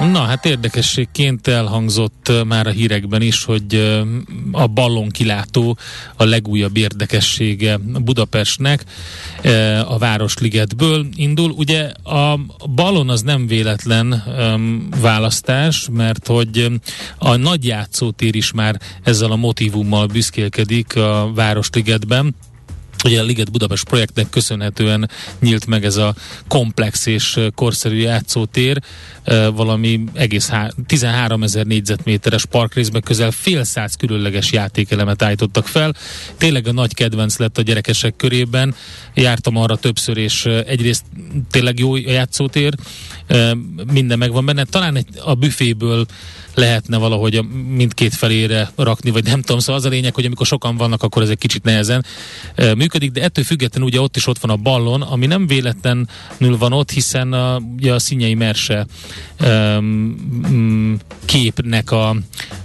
Na, hát érdekességként elhangzott már a hírekben is, hogy a ballon kilátó a legújabb érdekessége Budapestnek a Városligetből indul. Ugye a ballon az nem véletlen választás, mert hogy a nagy játszótér is már ezzel a motivummal büszkélkedik a Városligetben Ugye a Liget Budapest projektnek köszönhetően nyílt meg ez a komplex és korszerű játszótér, valami egész há- 13 ezer négyzetméteres parkrészben közel fél száz különleges játékelemet állítottak fel. Tényleg a nagy kedvenc lett a gyerekesek körében. Jártam arra többször, és egyrészt tényleg jó a játszótér, minden megvan benne. Talán egy, a büféből lehetne valahogy mindkét felére rakni, vagy nem tudom, szóval az a lényeg, hogy amikor sokan vannak, akkor ez egy kicsit nehezen működik, de ettől függetlenül ugye ott is ott van a ballon, ami nem véletlenül van ott, hiszen a, ugye a Színyei Merse képnek a,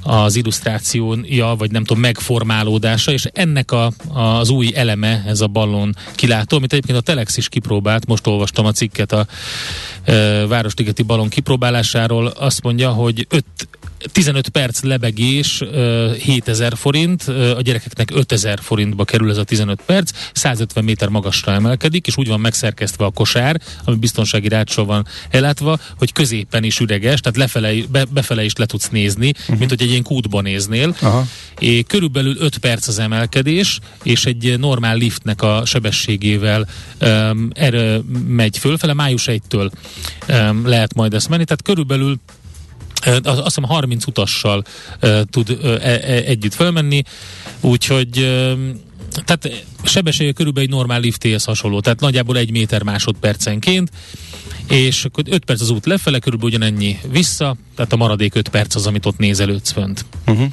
az illusztrációja, vagy nem tudom, megformálódása, és ennek a, az új eleme, ez a ballon kilátó, amit egyébként a Telex is kipróbált, most olvastam a cikket a e, Városligeti ballon kipróbálásáról, azt mondja, hogy 5 15 perc lebegés 7000 forint, a gyerekeknek 5000 forintba kerül ez a 15 perc, 150 méter magasra emelkedik, és úgy van megszerkesztve a kosár, ami biztonsági rácsol van ellátva, hogy középen is üreges, tehát lefele, be, befele is le tudsz nézni, uh-huh. mint hogy egy ilyen kútban néznél. Aha. És körülbelül 5 perc az emelkedés, és egy normál liftnek a sebességével um, erre megy fölfele, május 1-től um, lehet majd ezt menni, tehát körülbelül azt hiszem 30 utassal tud uh, e, együtt fölmenni, úgyhogy tehát sebessége körülbelül egy normál liftéhez hasonló, tehát nagyjából egy méter másodpercenként, és akkor 5 perc az út lefele, körülbelül ugyanennyi vissza, tehát a maradék 5 perc az, amit ott nézelődsz fönt. Uh-huh.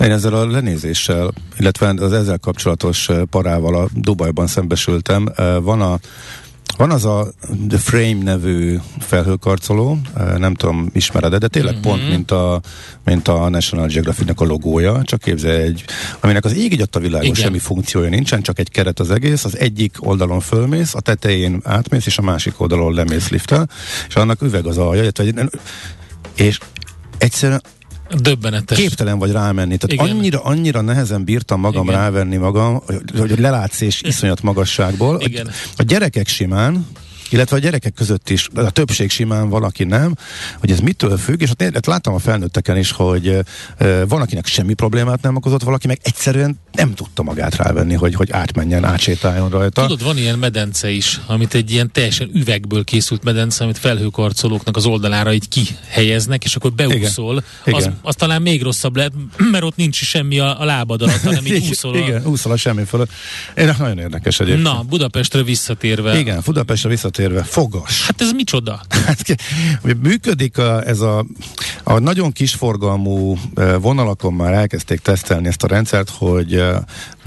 Én ezzel a lenézéssel, illetve az ezzel kapcsolatos parával a Dubajban szembesültem. Van a van az a The Frame nevű felhőkarcoló, nem tudom, ismered de tényleg mm-hmm. pont, mint a, mint a National Geographic-nek a logója, csak képzelj egy, aminek az ég a világon Igen. semmi funkciója nincsen, csak egy keret az egész, az egyik oldalon fölmész, a tetején átmész, és a másik oldalon lemész lifttel, és annak üveg az alja, és egyszerűen Döbbenetes. Képtelen vagy rámenni. Tehát Igen. annyira, annyira nehezen bírtam magam Igen. rávenni magam, hogy, lelátsz és iszonyat magasságból. Igen. A gyerekek simán, illetve a gyerekek között is, a többség simán valaki nem, hogy ez mitől függ, és ott hát láttam a felnőtteken is, hogy van, akinek semmi problémát nem okozott, valaki meg egyszerűen nem tudta magát rávenni, hogy, hogy átmenjen, átsétáljon rajta. Tudod, van ilyen medence is, amit egy ilyen teljesen üvegből készült medence, amit felhőkarcolóknak az oldalára így kihelyeznek, és akkor beúszol. Igen. Az, Igen. az talán még rosszabb lehet, mert ott nincs semmi a, a lábad alatt, hanem így úszol. A... Igen, úszol a semmi fölött. Én, nagyon érdekes egyébként. Na, Budapestre visszatérve. Igen, Budapestre visszatérve fogas. Hát ez micsoda? Hát, működik a, ez a, a nagyon kisforgalmú e, vonalakon már elkezdték tesztelni ezt a rendszert, hogy e,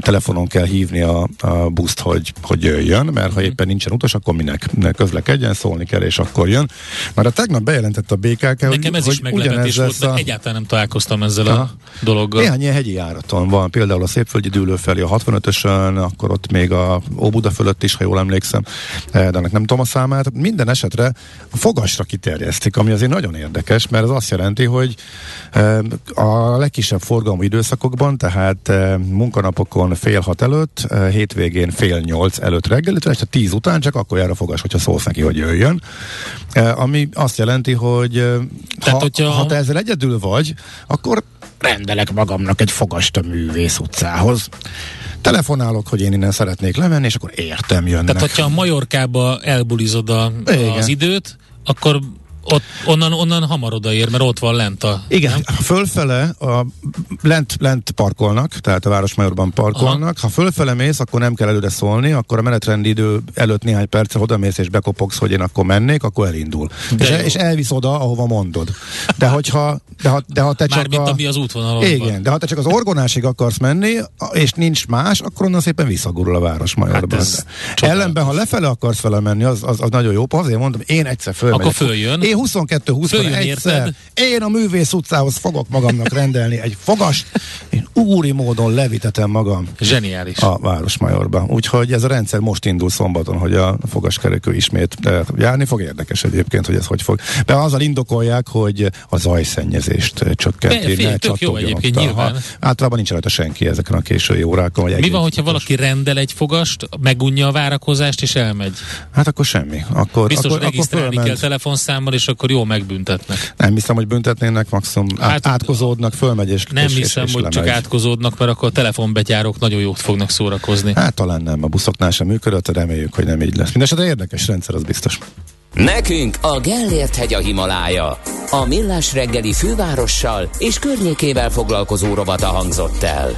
telefonon kell hívni a, a buszt, hogy, hogy jöjjön, mert ha mhm. éppen nincsen utas, akkor minek közlekedjen, szólni kell, és akkor jön. Már a tegnap bejelentett a BKK, Nekem ez hogy, is meglepetés volt, a... egyáltalán nem találkoztam ezzel Aha. a dologgal. Néhány ilyen hegyi járaton van, például a Szépföldi dűlő felé a 65-ösön, akkor ott még a Óbuda fölött is, ha jól emlékszem, e, de ennek nem tudom a számát. Minden esetre a fogasra kiterjesztik, ami azért nagyon érdekes, mert az azt jelenti, hogy a legkisebb forgalmú időszakokban, tehát munkanapokon fél hat előtt, hétvégén fél nyolc előtt reggel, illetve este tíz után csak akkor jár a fogas, hogyha szólsz neki, hogy jöjjön. Ami azt jelenti, hogy Tehát, ha, hogyha... ha te ezzel egyedül vagy, akkor rendelek magamnak egy fogast a művész utcához telefonálok, hogy én innen szeretnék lemenni, és akkor értem jönnek. Tehát, hogyha a Majorkába elbulizod a, az időt, akkor ott, onnan, onnan hamar odaér, mert ott van lent a... Igen, nem? fölfele, a, lent, lent parkolnak, tehát a Városmajorban parkolnak. Aha. Ha fölfele mész, akkor nem kell előre szólni, akkor a menetrendi idő előtt néhány percre odamész és bekopogsz, hogy én akkor mennék, akkor elindul. és, és elvisz oda, ahova mondod. De hogyha... De ha, de ha te csak a, ami az útvonalon Igen, de ha te csak az orgonásig akarsz menni, és nincs más, akkor onnan szépen visszagurul a Városmajorban. Hát Ellenben, ha lefele akarsz vele menni, az, az, az nagyon jó. Azért mondom, én egyszer fölmegyek. Akkor följön. Én 22 20 egyszer. Én a művész utcához fogok magamnak rendelni egy fogast, én úri módon levitetem magam. Zseniális. A Városmajorba. Úgyhogy ez a rendszer most indul szombaton, hogy a fogaskerekő ismét de járni fog. Érdekes egyébként, hogy ez hogy fog. De azzal indokolják, hogy a zajszennyezést csökkenti. Fél, tök jó egyébként nyilván. Általában nincs rajta senki ezeken a késői órákon. Vagy Mi van, hogyha valaki rendel egy fogast, megunja a várakozást és elmegy? Hát akkor semmi. Akkor, Biztos akkor, regisztrálni akkor kell telefonszámmal, és akkor jó megbüntetnek. Nem hiszem, hogy büntetnének, maximum hát, átkozódnak, fölmegy és Nem és, hiszem, és, hogy csak átkozódnak, mert akkor a telefonbetyárok nagyon jót fognak szórakozni. Hát talán nem, a buszoknál sem működött, reméljük, hogy nem így lesz. Mindenesetre érdekes rendszer, az biztos. Nekünk a Gellért hegy a Himalája. A Millás reggeli fővárossal és környékével foglalkozó rovata hangzott el.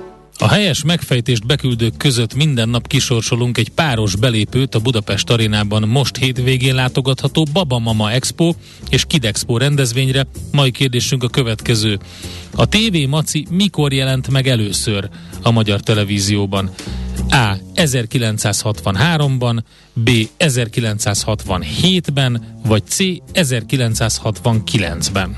A helyes megfejtést beküldők között minden nap kisorsolunk egy páros belépőt a Budapest arénában most hétvégén látogatható Baba Mama Expo és Kid Expo rendezvényre. Mai kérdésünk a következő. A TV Maci mikor jelent meg először a magyar televízióban? A. 1963-ban, B. 1967-ben, vagy C. 1969-ben.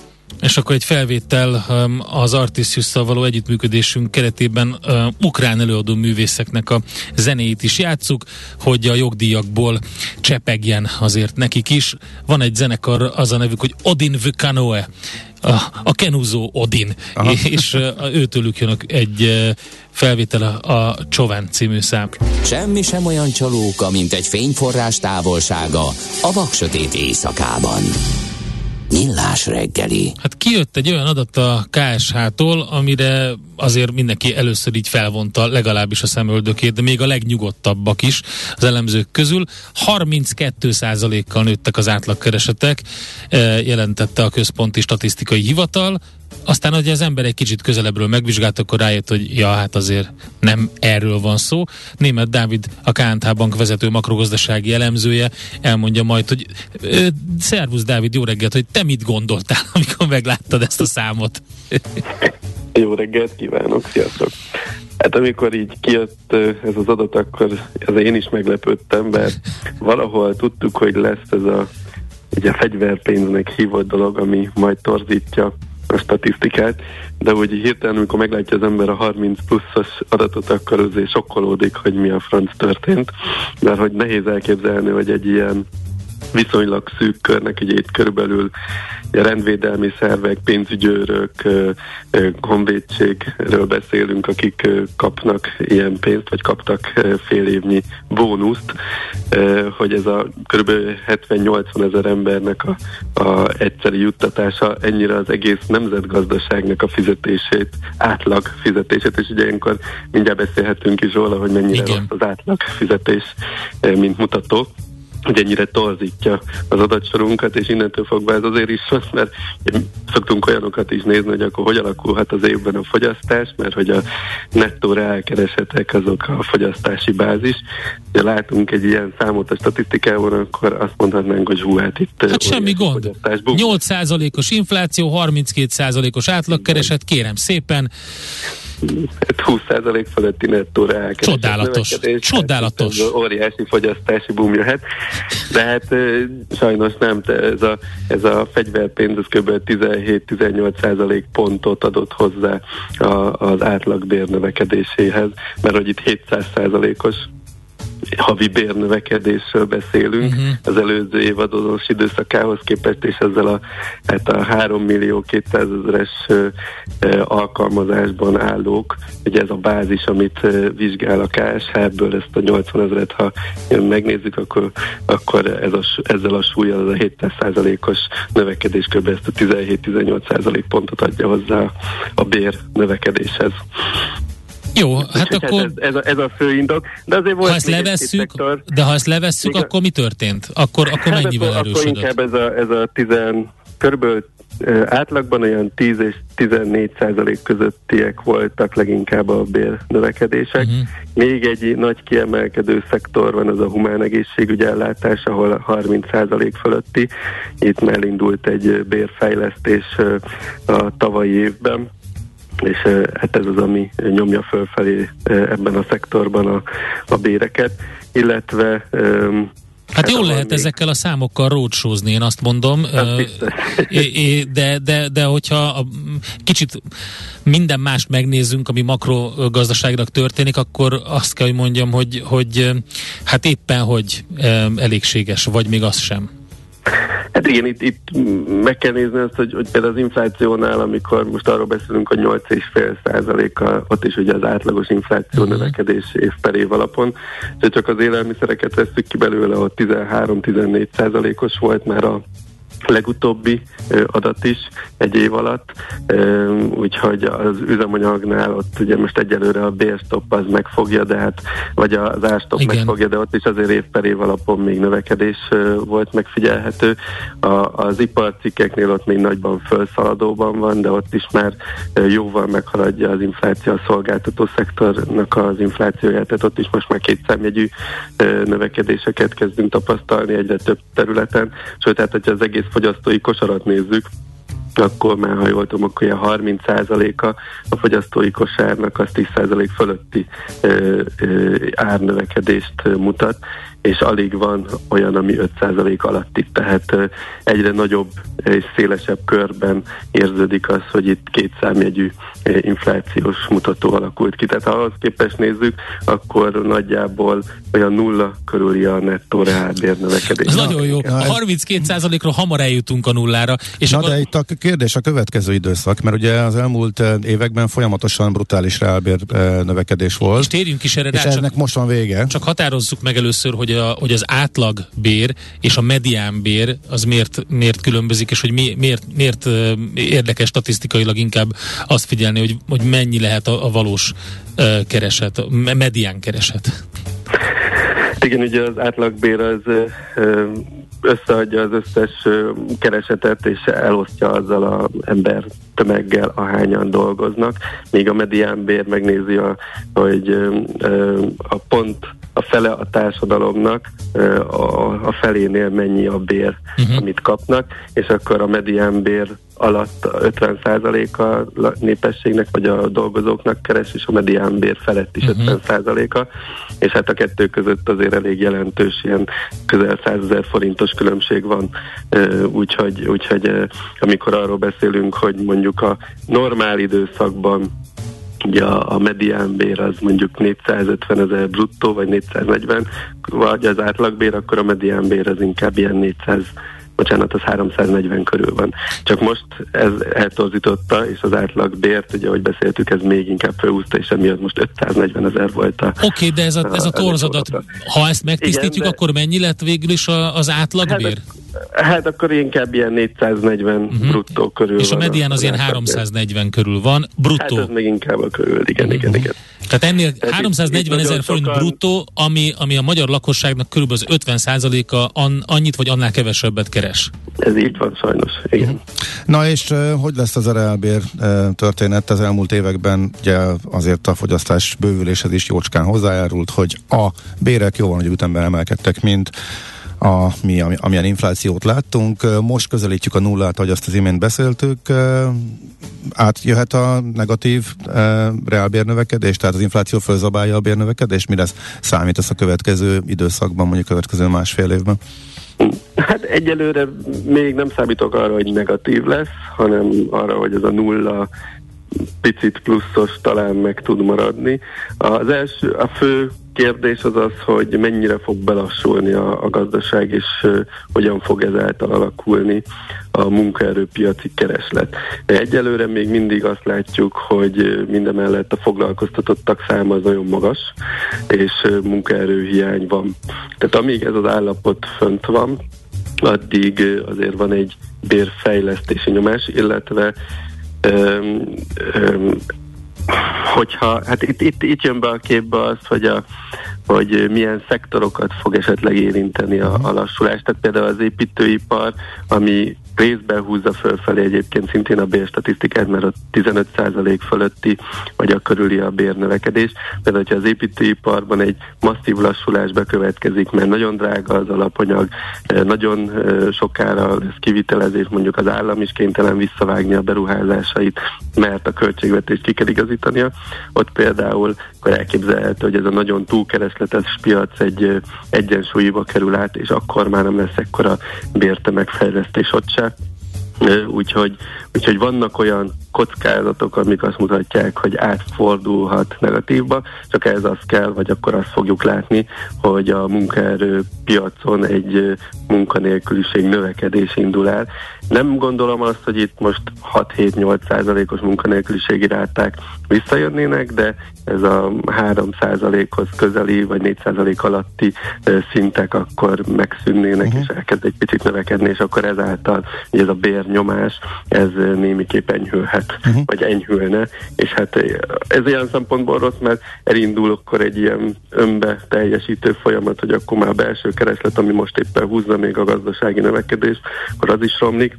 És akkor egy felvétel um, az artisius való együttműködésünk keretében um, ukrán előadó művészeknek a zenéit is játsszuk, hogy a jogdíjakból csepegjen azért nekik is. Van egy zenekar, az a nevük, hogy Odin Vukanoe, a, a kenuzó Odin, Aha. és uh, őtőlük jön egy uh, felvétel a, a Csován című szám. Semmi sem olyan csalóka, mint egy fényforrás távolsága a vaksötét éjszakában. Millás reggeli. Hát kijött egy olyan adat a KSH-tól, amire azért mindenki először így felvonta legalábbis a szemöldökét, de még a legnyugodtabbak is az elemzők közül. 32%-kal nőttek az átlagkeresetek, eh, jelentette a Központi Statisztikai Hivatal. Aztán, hogy az ember egy kicsit közelebbről megvizsgált, akkor rájött, hogy ja, hát azért nem erről van szó. Német Dávid, a KNH Bank vezető makrogazdasági elemzője elmondja majd, hogy szervusz Dávid, jó reggelt, hogy te mit gondoltál, amikor megláttad ezt a számot? Jó reggelt kívánok, sziasztok! Hát amikor így kijött ez az adat, akkor ez én is meglepődtem, mert valahol tudtuk, hogy lesz ez a, ugye a fegyverpénznek hívott dolog, ami majd torzítja a statisztikát, de úgy hirtelen, amikor meglátja az ember a 30 pluszos adatot, akkor azért sokkolódik, hogy mi a franc történt, mert hogy nehéz elképzelni, hogy egy ilyen viszonylag szűk körnek, ugye itt körülbelül rendvédelmi szervek, pénzügyőrök, honvédségről beszélünk, akik kapnak ilyen pénzt, vagy kaptak fél évnyi bónuszt, hogy ez a kb. 70-80 ezer embernek a, a egyszeri juttatása ennyire az egész nemzetgazdaságnak a fizetését, átlag fizetését, és ugye ilyenkor mindjárt beszélhetünk is róla, hogy mennyire Igen. rossz az átlag fizetés, mint mutató hogy ennyire torzítja az adatsorunkat, és innentől fogva ez azért is rossz, mert szoktunk olyanokat is nézni, hogy akkor hogy alakulhat az évben a fogyasztás, mert hogy a nettó reálkeresetek azok a fogyasztási bázis. Ha látunk egy ilyen számot a statisztikában, akkor azt mondhatnánk, hogy hú, hát itt... Hát semmi gond. 8%-os infláció, 32%-os átlagkereset, kérem szépen. 20% fölötti nettó reálkereset. Csodálatos. Csodálatos. Hát, óriási fogyasztási boom jöhet. De hát sajnos nem, ez a, ez a fegyverpénz az kb. 17-18% pontot adott hozzá a, az átlagbér növekedéséhez, mert hogy itt 700%-os havi bérnövekedésről beszélünk uh-huh. az előző évadozós időszakához képest, és ezzel a, hát a 3 millió 200 ezeres alkalmazásban állók, ugye ez a bázis, amit vizsgál a KSH-ből, ezt a 80 ezeret, ha megnézzük, akkor, akkor ez a, ezzel a súlyjal az a 700 os növekedés kb. ezt a 17-18 pontot adja hozzá a bér növekedéshez. Jó, hát és akkor... Ez, ez, a, ez a fő indok. De azért volt ha ezt levesszük, de ha ezt levesszük, Igen. akkor mi történt? Akkor, akkor hát mennyivel akkor, erősödött? Akkor inkább ez a, ez a tizen, körülbelül átlagban olyan 10 és 14 százalék közöttiek voltak leginkább a bérnövekedések. Uh-huh. Még egy nagy kiemelkedő szektor van, az a humán egészségügyi ellátás, ahol 30 százalék fölötti. Itt elindult egy bérfejlesztés a tavalyi évben és hát ez az, ami nyomja fölfelé ebben a szektorban a, a béreket, illetve Hát, hát jól lehet még... ezekkel a számokkal rócsózni, én azt mondom, de, de, de hogyha a, kicsit minden mást megnézzünk, ami makrogazdaságnak történik, akkor azt kell, hogy mondjam, hogy, hogy hát éppen, hogy elégséges, vagy még az sem. Hát igen, itt, itt meg kell nézni azt, hogy, hogy például az inflációnál, amikor most arról beszélünk, hogy 8,5 százaléka, ott is ugye az átlagos infláció uh-huh. növekedés év per év alapon, de csak az élelmiszereket veszük ki belőle, ott 13-14 százalékos volt már a legutóbbi adat is egy év alatt, úgyhogy az üzemanyagnál ott ugye most egyelőre a bérstop az megfogja, de hát, vagy az árstop Igen. megfogja, de ott is azért év per év alapon még növekedés volt megfigyelhető. A, az iparcikkeknél ott még nagyban felszaladóban van, de ott is már jóval meghaladja az infláció a szolgáltató szektornak az inflációját, tehát ott is most már kétszámjegyű növekedéseket kezdünk tapasztalni egyre több területen, sőt, tehát hogyha az egész fogyasztói kosarat nézzük, akkor már, ha jól tudom, akkor 30%-a a fogyasztói kosárnak az 10% fölötti ö, ö, árnövekedést mutat, és alig van olyan, ami 5% alatti. Tehát ö, egyre nagyobb és szélesebb körben érződik az, hogy itt két számjegyű inflációs mutató alakult ki. Tehát ha ahhoz képest nézzük, akkor nagyjából olyan nulla körüli a nettó reálbérnövekedés. Ez nagyon jó. A 32%-ról hamar eljutunk a nullára. És Na akkor... de itt a kérdés a következő időszak, mert ugye az elmúlt években folyamatosan brutális reálbér növekedés volt. És térjünk is erre és rá, ennek csak, most van vége. Csak határozzuk meg először, hogy, a, hogy az átlag bér és a medián bér az miért, miért különbözik, és hogy mi, miért, miért érdekes statisztikailag inkább azt figyelni, hogy, hogy mennyi lehet a, a valós uh, kereset, a medián kereset. Igen, ugye az átlagbér az összeadja az összes keresetet, és elosztja azzal az ember tömeggel, ahányan dolgoznak, míg a mediánbér megnézi, a, hogy a pont a fele a társadalomnak, a, a felénél mennyi a bér, uh-huh. amit kapnak, és akkor a mediánbér alatt 50%-a a népességnek, vagy a dolgozóknak keres, és a mediánbér felett is uh-huh. 50%-a, és hát a kettő között azért elég jelentős, ilyen közel 100 ezer forintos különbség van, úgyhogy, úgyhogy amikor arról beszélünk, hogy mondjuk a normál időszakban ugye a, a mediánbér az mondjuk 450 ezer bruttó, vagy 440, vagy az átlagbér, akkor a mediánbér az inkább ilyen 400 bocsánat, az 340 körül van. Csak most ez eltorzította, és az átlag bért, ugye, ahogy beszéltük, ez még inkább felhúzta, és emiatt most 540 ezer volt a... Oké, okay, de ez a, ez a torzadat, ha ezt megtisztítjuk, Igen, de... akkor mennyi lett végül is a, az átlagbér? Hát, hát akkor inkább ilyen 440 uh-huh. bruttó körül És a medián az ilyen 340 körül van, bruttó. Hát ez még inkább a körül, igen, uh-huh. igen, igen. Tehát ennél Tehát 340 ezer forint sokan... bruttó, ami, ami a magyar lakosságnak körülbelül az 50%-a an, annyit vagy annál kevesebbet keres. Ez így van sajnos, igen. Uh-huh. Na és uh, hogy lesz az erelbér uh, történet? Az elmúlt években ugye azért a fogyasztás bővüléshez is jócskán hozzájárult, hogy a bérek jóval nagyobb ütemben emelkedtek, mint a, mi, ami, amilyen inflációt láttunk. Most közelítjük a nullát, ahogy azt az imént beszéltük. Átjöhet a negatív reálbérnövekedés, tehát az infláció fölzabálja a bérnövekedés? Mi lesz számít ez a következő időszakban, mondjuk a következő másfél évben? Hát egyelőre még nem számítok arra, hogy negatív lesz, hanem arra, hogy ez a nulla picit pluszos talán meg tud maradni. Az első, a fő kérdés az az, hogy mennyire fog belassulni a, a gazdaság, és uh, hogyan fog ezáltal alakulni a munkaerőpiaci kereslet. Egyelőre még mindig azt látjuk, hogy mindemellett a foglalkoztatottak száma az nagyon magas, és uh, munkaerőhiány van. Tehát amíg ez az állapot fönt van, addig azért van egy bérfejlesztési nyomás, illetve um, um, hogyha, hát itt, itt, itt jön be a képbe az, hogy, a, hogy milyen szektorokat fog esetleg érinteni a, a lassulás. Tehát például az építőipar, ami részben húzza fölfelé egyébként szintén a bérstatisztikát, mert a 15% fölötti vagy a körüli a bérnövekedés. Például, hogyha az építőiparban egy masszív lassulás bekövetkezik, mert nagyon drága az alapanyag, eh, nagyon eh, sokára lesz kivitelezés, mondjuk az állam is kénytelen visszavágni a beruházásait, mert a költségvetést ki kell igazítania. Ott például akkor elképzelhető, hogy ez a nagyon túlkeresletes piac egy eh, egyensúlyba kerül át, és akkor már nem lesz ekkora bérte megfejlesztés ott se. Úgyhogy, úgyhogy vannak olyan kockázatok, amik azt mutatják, hogy átfordulhat negatívba, csak ez az kell, vagy akkor azt fogjuk látni, hogy a munkaerő piacon egy munkanélküliség növekedés indul el. Nem gondolom azt, hogy itt most 6-7-8 százalékos munkanélküliségi ráták visszajönnének, de ez a 3 százalékhoz közeli, vagy 4 százalék alatti szintek akkor megszűnnének, uh-huh. és elkezd egy picit növekedni, és akkor ezáltal ez a bérnyomás, ez némiképp enyhülhet, uh-huh. vagy enyhülne, és hát ez ilyen szempontból rossz, mert elindul akkor egy ilyen önbe teljesítő folyamat, hogy akkor már a belső kereslet, ami most éppen húzza még a gazdasági növekedést, akkor az is romlik,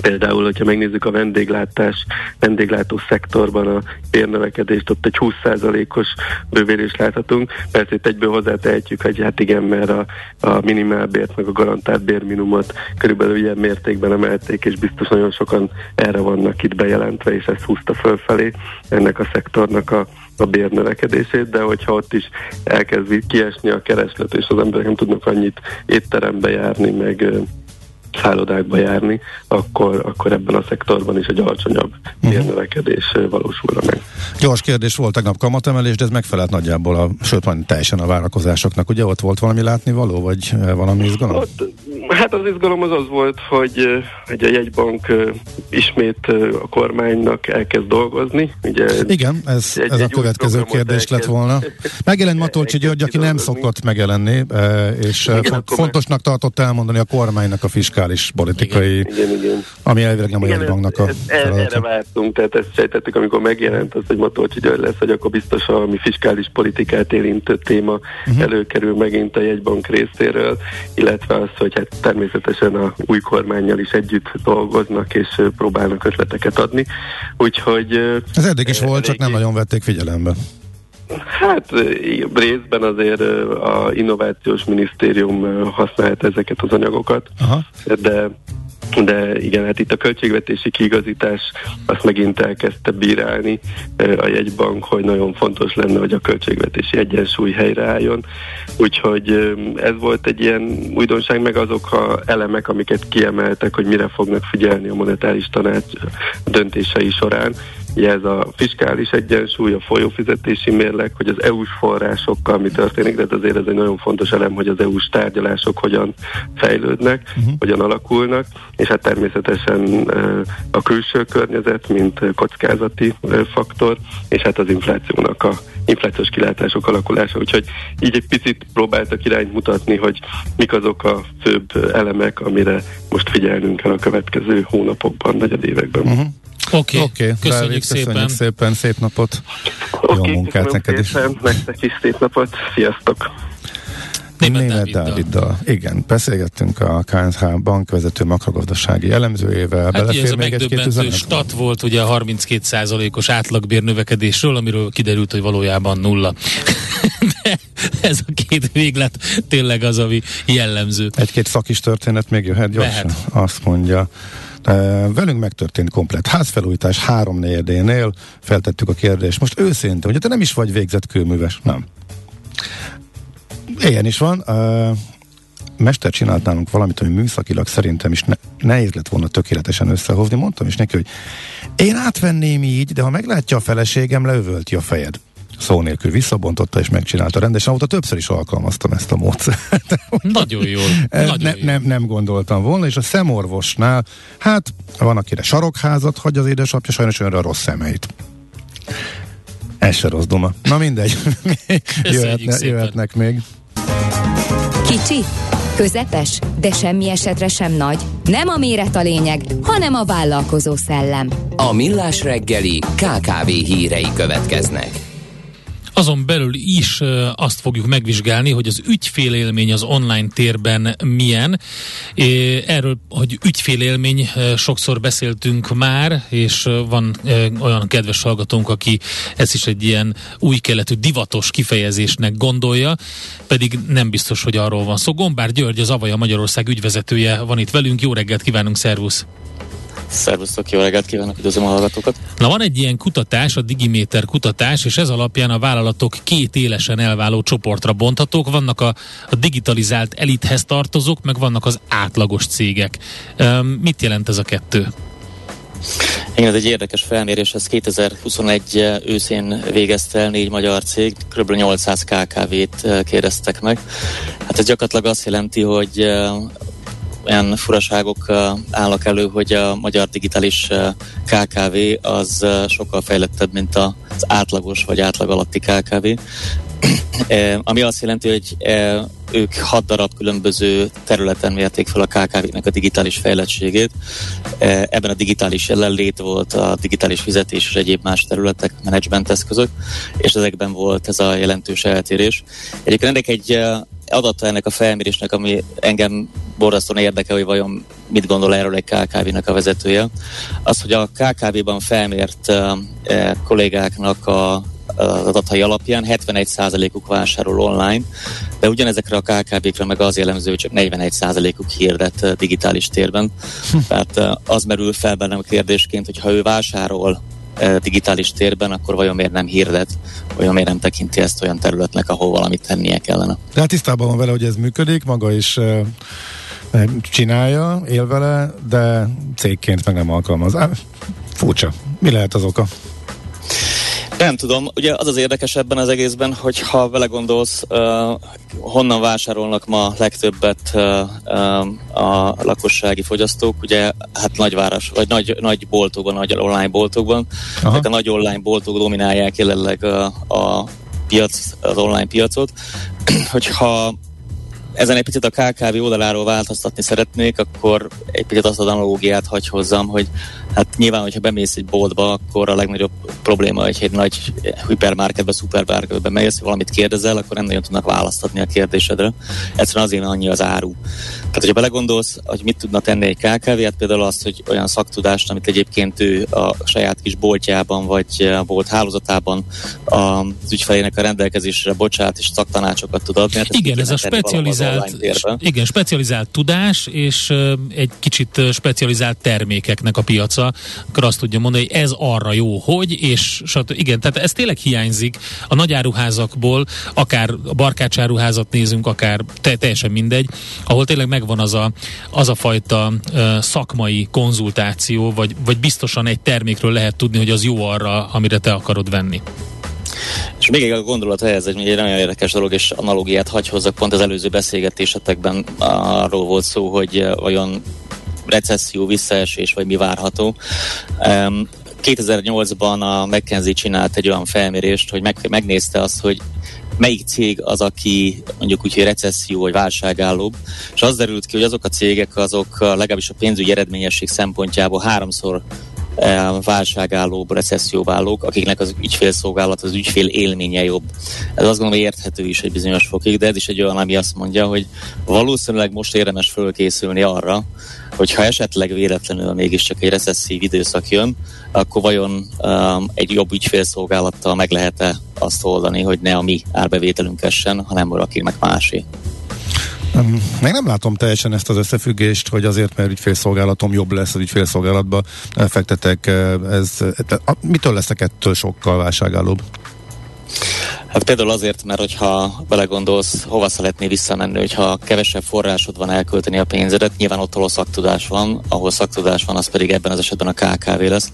Például, hogyha megnézzük a vendéglátás, vendéglátó szektorban a bérnövekedést, ott egy 20%-os bővélést láthatunk. Persze itt egyből hozzátehetjük, hogy hát igen, mert a, a minimálbért, meg a garantált bérminumot körülbelül ilyen mértékben emelték, és biztos nagyon sokan erre vannak itt bejelentve, és ezt húzta fölfelé ennek a szektornak a a bérnövekedését, de hogyha ott is elkezd kiesni a kereslet, és az emberek nem tudnak annyit étterembe járni, meg szállodákba járni, akkor, akkor ebben a szektorban is egy alacsonyabb uh-huh. bérnövekedés valósulna meg. Gyors kérdés volt tegnap kamatemelés, de ez megfelelt nagyjából, a, sőt, majd teljesen a várakozásoknak. Ugye ott volt valami látnivaló, vagy valami izgalom? Ott, hát az izgalom az az volt, hogy, hogy a jegybank ismét a kormánynak elkezd dolgozni. Ugye Igen, ez, egy, ez egy a következő kérdés elkezd. lett volna. Megjelent Matolcsi György, aki nem szokott megjelenni, és igen, fontosnak tartott elmondani a kormánynak a fiskál fiskális politikai, igen, igen, ami elvileg nem a jegybanknak a feladata. Erre vártunk, tehát ezt sejtettük, amikor megjelent az, hogy Matolcsi György lesz, hogy akkor biztos a mi fiskális politikát érintő téma uh-huh. előkerül megint a jegybank részéről, illetve az, hogy hát természetesen a új kormányjal is együtt dolgoznak, és próbálnak ötleteket adni. Úgyhogy... Ez eddig is volt, csak nem nagyon vették figyelembe. Hát részben azért a Innovációs Minisztérium használhat ezeket az anyagokat, Aha. de de igen, hát itt a költségvetési kiigazítás azt megint elkezdte bírálni a jegybank, hogy nagyon fontos lenne, hogy a költségvetési egyensúly helyreálljon. Úgyhogy ez volt egy ilyen újdonság, meg azok a elemek, amiket kiemeltek, hogy mire fognak figyelni a monetáris tanács döntései során. Ugye ez a fiskális egyensúly, a folyófizetési mérleg, hogy az EU-s forrásokkal mi történik, de azért ez egy nagyon fontos elem, hogy az EU-s tárgyalások hogyan fejlődnek, uh-huh. hogyan alakulnak, és hát természetesen a külső környezet, mint kockázati faktor, és hát az inflációnak a inflációs kilátások alakulása, úgyhogy így egy picit próbáltak irányt mutatni, hogy mik azok a főbb elemek, amire most figyelnünk kell a következő hónapokban, években. Uh-huh. Oké, okay. okay. köszönjük, Dávid, szépen. köszönjük szépen, szép napot, okay, jó munkát neked is. Nektek is szép napot, sziasztok! Német, Német Dáviddal. Dáviddal. Igen, beszélgettünk a KNH bankvezető makrogazdasági elemzőjével. Hát ez a megdöbbentő stat volt ugye a 32%-os átlagbér növekedésről, amiről kiderült, hogy valójában nulla. De ez a két véglet tényleg az, ami jellemző. Egy-két szakis történet még jöhet gyorsan? Mehet. Azt mondja. Velünk megtörtént komplet házfelújítás három negyedénél, feltettük a kérdést. Most őszintén, ugye te nem is vagy végzett kőműves, nem? Ilyen is van. Uh, Mester csinált nálunk valamit, ami műszakilag szerintem is ne, nehéz lett volna tökéletesen összehozni. Mondtam is neki, hogy én átvenném így, de ha meglátja a feleségem, leövölti a fejed szó nélkül visszabontotta és megcsinálta rendesen. Óta többször is alkalmaztam ezt a módszert. Nagyon jól. Nagyon ne, jól. Nem, nem gondoltam volna, és a szemorvosnál, hát van, akire sarokházat hagy az édesapja, sajnos önre a rossz szemeit. Ez se rossz duma. Na mindegy. Jöhetne, jöhetnek még. Kicsi, közepes, de semmi esetre sem nagy. Nem a méret a lényeg, hanem a vállalkozó szellem. A Millás reggeli KKV hírei következnek. Azon belül is azt fogjuk megvizsgálni, hogy az ügyfélélmény az online térben milyen. Erről, hogy ügyfélélmény sokszor beszéltünk már, és van olyan kedves hallgatónk, aki ez is egy ilyen új keletű divatos kifejezésnek gondolja, pedig nem biztos, hogy arról van szó. Gombár György, az Avaja Magyarország ügyvezetője van itt velünk. Jó reggelt kívánunk, szervusz! Szervusztok, jó reggelt kívánok, üdvözlöm a hallgatókat. Na van egy ilyen kutatás, a Digiméter kutatás, és ez alapján a vállalatok két élesen elváló csoportra bonthatók. Vannak a, a digitalizált elithez tartozók, meg vannak az átlagos cégek. Um, mit jelent ez a kettő? Igen, ez egy érdekes felmérés, ez 2021 őszén végezte el négy magyar cég, kb. 800 KKV-t kérdeztek meg. Hát ez gyakorlatilag azt jelenti, hogy olyan furaságok állnak elő, hogy a magyar digitális KKV az sokkal fejlettebb, mint az átlagos vagy átlag alatti KKV. Ami azt jelenti, hogy ők hat darab különböző területen mérték fel a KKV-nek a digitális fejlettségét. Ebben a digitális jelenlét volt a digitális fizetés és egyéb más területek, menedzsment eszközök, és ezekben volt ez a jelentős eltérés. Egyébként ennek egy adata ennek a felmérésnek, ami engem borzasztóan érdekel, hogy vajon mit gondol erről egy KKV-nak a vezetője, az, hogy a KKV-ban felmért kollégáknak a az adatai alapján 71%-uk vásárol online, de ugyanezekre a KKV-kre meg az jellemző, hogy csak 41%-uk hirdet digitális térben. Tehát az merül fel bennem kérdésként, hogy ha ő vásárol digitális térben, akkor vajon miért nem hirdet, vajon miért nem tekinti ezt olyan területnek, ahol valamit tennie kellene. Tehát tisztában van vele, hogy ez működik, maga is csinálja, él vele, de cégként meg nem alkalmaz. Furcsa. Mi lehet az oka? Nem tudom, ugye az az érdekes ebben az egészben, hogy ha vele gondolsz, uh, honnan vásárolnak ma legtöbbet uh, uh, a lakossági fogyasztók, ugye hát nagyváros, vagy nagy, nagy boltokban, nagy online boltokban. Aha. a nagy online boltok dominálják jelenleg a, a piac, az online piacot. Hogyha ezen egy picit a KKV oldaláról változtatni szeretnék, akkor egy picit azt az analógiát hagy hozzam, hogy hát nyilván, hogyha bemész egy boltba, akkor a legnagyobb probléma, hogy egy nagy hipermarketbe, szupermarketbe mész, valamit kérdezel, akkor nem nagyon tudnak választatni a kérdésedre. Egyszerűen azért annyi az áru. Tehát, hogyha belegondolsz, hogy mit tudna tenni egy KKV, hát például azt, hogy olyan szaktudást, amit egyébként ő a saját kis boltjában, vagy a bolt hálózatában az ügyfelének a rendelkezésre bocsát, és szaktanácsokat tud adni. Hát igen, ez a specializált, igen, specializált tudás, és egy kicsit specializált termékeknek a piaca, akkor azt tudja mondani, hogy ez arra jó, hogy, és stb. igen, tehát ez tényleg hiányzik a nagy áruházakból, akár a barkácsáruházat nézünk, akár te, teljesen mindegy, ahol tényleg megvan az a, az a fajta uh, szakmai konzultáció, vagy, vagy biztosan egy termékről lehet tudni, hogy az jó arra, amire te akarod venni. És még egy gondolat ehhez, egy nagyon érdekes dolog, és analógiát hagy hozzak, pont az előző beszélgetésetekben arról volt szó, hogy vajon recesszió, visszaesés, vagy mi várható. Um, 2008-ban a McKenzie csinált egy olyan felmérést, hogy meg, megnézte azt, hogy melyik cég az, aki mondjuk úgy, hogy recesszió vagy válságállóbb, és az derült ki, hogy azok a cégek, azok legalábbis a pénzügyi eredményesség szempontjából háromszor válságállóbb, recesszióvállók, akiknek az ügyfélszolgálat, az ügyfél élménye jobb. Ez azt gondolom érthető is egy bizonyos fokig, de ez is egy olyan, ami azt mondja, hogy valószínűleg most érdemes fölkészülni arra, hogyha esetleg véletlenül mégiscsak egy recesszív időszak jön, akkor vajon um, egy jobb ügyfélszolgálattal meg lehet-e azt oldani, hogy ne a mi árbevételünk essen, hanem valakinek másé. Meg nem látom teljesen ezt az összefüggést, hogy azért, mert ügyfélszolgálatom jobb lesz az ügyfélszolgálatba fektetek, ez, mitől leszek ettől sokkal válságállóbb? Hát például azért, mert hogyha belegondolsz, hova szeretnél visszamenni, hogyha kevesebb forrásod van elkölteni a pénzedet, nyilván ott, ahol szaktudás van, ahol szaktudás van, az pedig ebben az esetben a KKV lesz.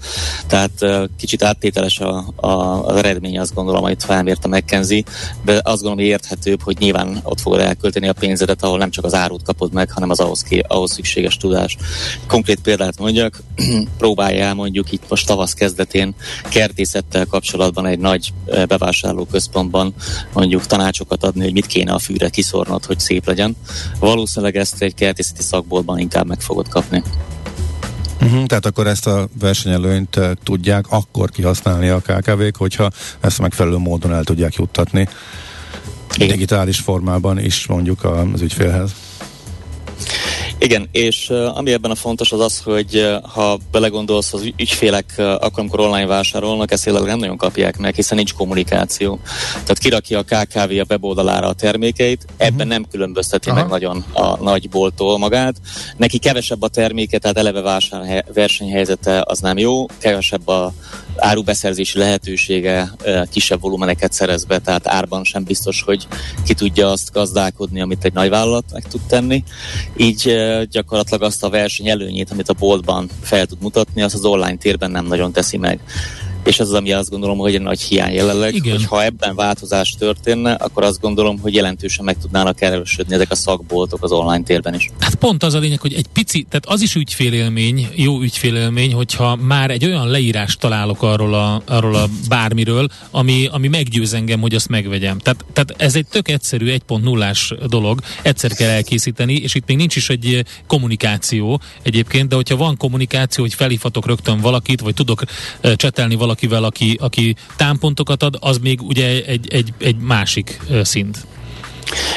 Tehát kicsit áttételes a, a, az eredmény, azt gondolom, amit felmért a McKenzie, de azt gondolom, hogy érthetőbb, hogy nyilván ott fogod elkölteni a pénzedet, ahol nem csak az árut kapod meg, hanem az ahhoz, ki, ahhoz szükséges tudás. Konkrét példát mondjak, próbáljál mondjuk itt most tavasz kezdetén kertészettel kapcsolatban egy nagy bevásárlóközpontban jobban mondjuk tanácsokat adni, hogy mit kéne a fűre kiszornod, hogy szép legyen. Valószínűleg ezt egy kertészeti szakboltban inkább meg fogod kapni. Uh-huh, tehát akkor ezt a versenyelőnyt uh, tudják akkor kihasználni a KKV-k, hogyha ezt megfelelő módon el tudják juttatni Igen. digitális formában is mondjuk az ügyfélhez. Igen, és ami ebben a fontos az az, hogy ha belegondolsz, az ügyfélek akkor, amikor online vásárolnak, ezt jelenleg nem nagyon kapják meg, hiszen nincs kommunikáció. Tehát kirakja a KKV a weboldalára a termékeit, ebben uh-huh. nem különbözteti Aha. meg nagyon a nagy boltól magát. Neki kevesebb a terméke, tehát eleve vásár versenyhelyzete az nem jó, kevesebb a árubeszerzési lehetősége kisebb volumeneket szerez be, tehát árban sem biztos, hogy ki tudja azt gazdálkodni, amit egy nagyvállalat meg tud tenni. Így gyakorlatilag azt a verseny előnyét, amit a boltban fel tud mutatni, azt az online térben nem nagyon teszi meg és az, ami azt gondolom, hogy egy nagy hiány jelenleg, Igen. hogy ha ebben változás történne, akkor azt gondolom, hogy jelentősen meg tudnának erősödni ezek a szakboltok az online térben is. Hát pont az a lényeg, hogy egy pici, tehát az is ügyfélélmény, jó ügyfélélmény, hogyha már egy olyan leírást találok arról a, arról a bármiről, ami, ami meggyőz engem, hogy azt megvegyem. Tehát, tehát ez egy tök egyszerű 1.0-ás dolog, egyszer kell elkészíteni, és itt még nincs is egy kommunikáció egyébként, de hogyha van kommunikáció, hogy felhívhatok rögtön valakit, vagy tudok csetelni valakit, valakivel, aki, aki támpontokat ad, az még ugye egy, egy, egy másik szint.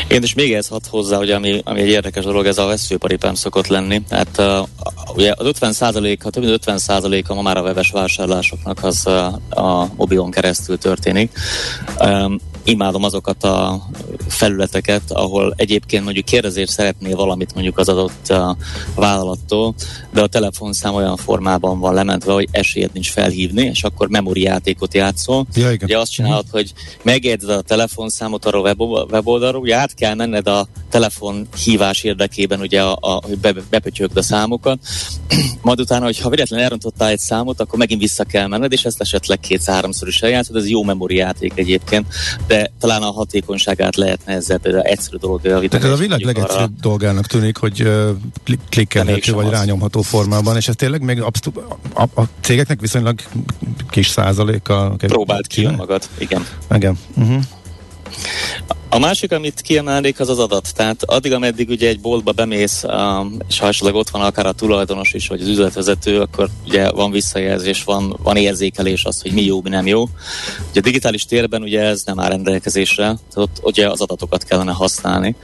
Én is még ez hat hozzá, hogy ami, ami egy érdekes dolog, ez a veszőparipám szokott lenni. Tehát uh, ugye az 50% ha több mint 50% a ma már a webes vásárlásoknak az uh, a mobilon keresztül történik. Um, imádom azokat a felületeket, ahol egyébként mondjuk kérdezést szeretnél valamit mondjuk az adott uh, vállalattól, de a telefonszám olyan formában van lementve, hogy esélyed nincs felhívni, és akkor memóri játékot játszol. Ja, igen. Ugye azt csinálod, uh-huh. hogy megjegyzed a telefonszámot arra a weboldalról, ugye át kell menned a telefon hívás érdekében, ugye, a, a, hogy be, bepötyögd a számokat, majd utána, hogy ha véletlenül elrontottál egy számot, akkor megint vissza kell menned, és ezt esetleg két-háromszor is eljátszod, ez jó memóri játék egyébként, de talán a hatékonyságát lehetne ezzel például egyszerű dolog javítani. Tehát ez a világ legegyszerűbb arra... dolgának tűnik, hogy uh, klikkelhető vagy az. rányomható formában, és ez tényleg még abszolút, a, a cégeknek viszonylag kis százaléka. Próbált ki magad, igen. Igen. Uh-huh. A másik, amit kiemelnék, az az adat. Tehát addig, ameddig ugye egy boltba bemész, um, és ha esetleg ott van akár a tulajdonos is, vagy az üzletvezető, akkor ugye van visszajelzés, van, van érzékelés az, hogy mi jó, mi nem jó. Ugye a digitális térben ugye ez nem áll rendelkezésre, tehát ott ugye az adatokat kellene használni.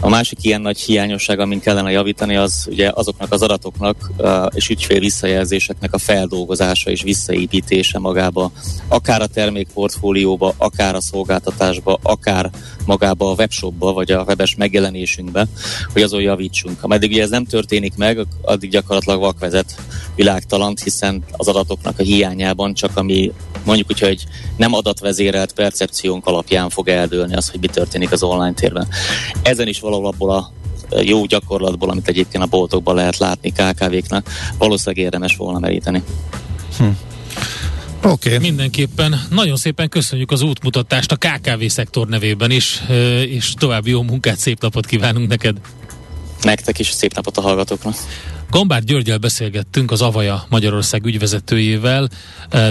A másik ilyen nagy hiányosság, amin kellene javítani, az ugye azoknak az adatoknak uh, és ügyfél visszajelzéseknek a feldolgozása és visszaépítése magába, akár a termékportfólióba, akár a szolgáltatásba, akár magába a webshopba, vagy a webes megjelenésünkbe, hogy azon javítsunk. Ameddig ugye ez nem történik meg, addig gyakorlatilag vakvezet világtalant, hiszen az adatoknak a hiányában csak ami mondjuk úgy, hogy nem adatvezérelt percepciónk alapján fog eldőlni az, hogy mi történik az online térben. Ezen is valahol abból a jó gyakorlatból, amit egyébként a boltokban lehet látni KKV-knak, valószínűleg érdemes volna meríteni. Hm. Oké. Okay. Mindenképpen nagyon szépen köszönjük az útmutatást a KKV szektor nevében is, és további jó munkát, szép napot kívánunk neked. Nektek is szép napot a hallgatóknak. Gambár Györgyel beszélgettünk az Avaja Magyarország ügyvezetőjével,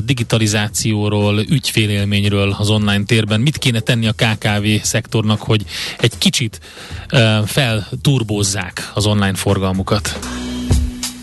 digitalizációról, ügyfélélményről az online térben. Mit kéne tenni a KKV szektornak, hogy egy kicsit felturbózzák az online forgalmukat?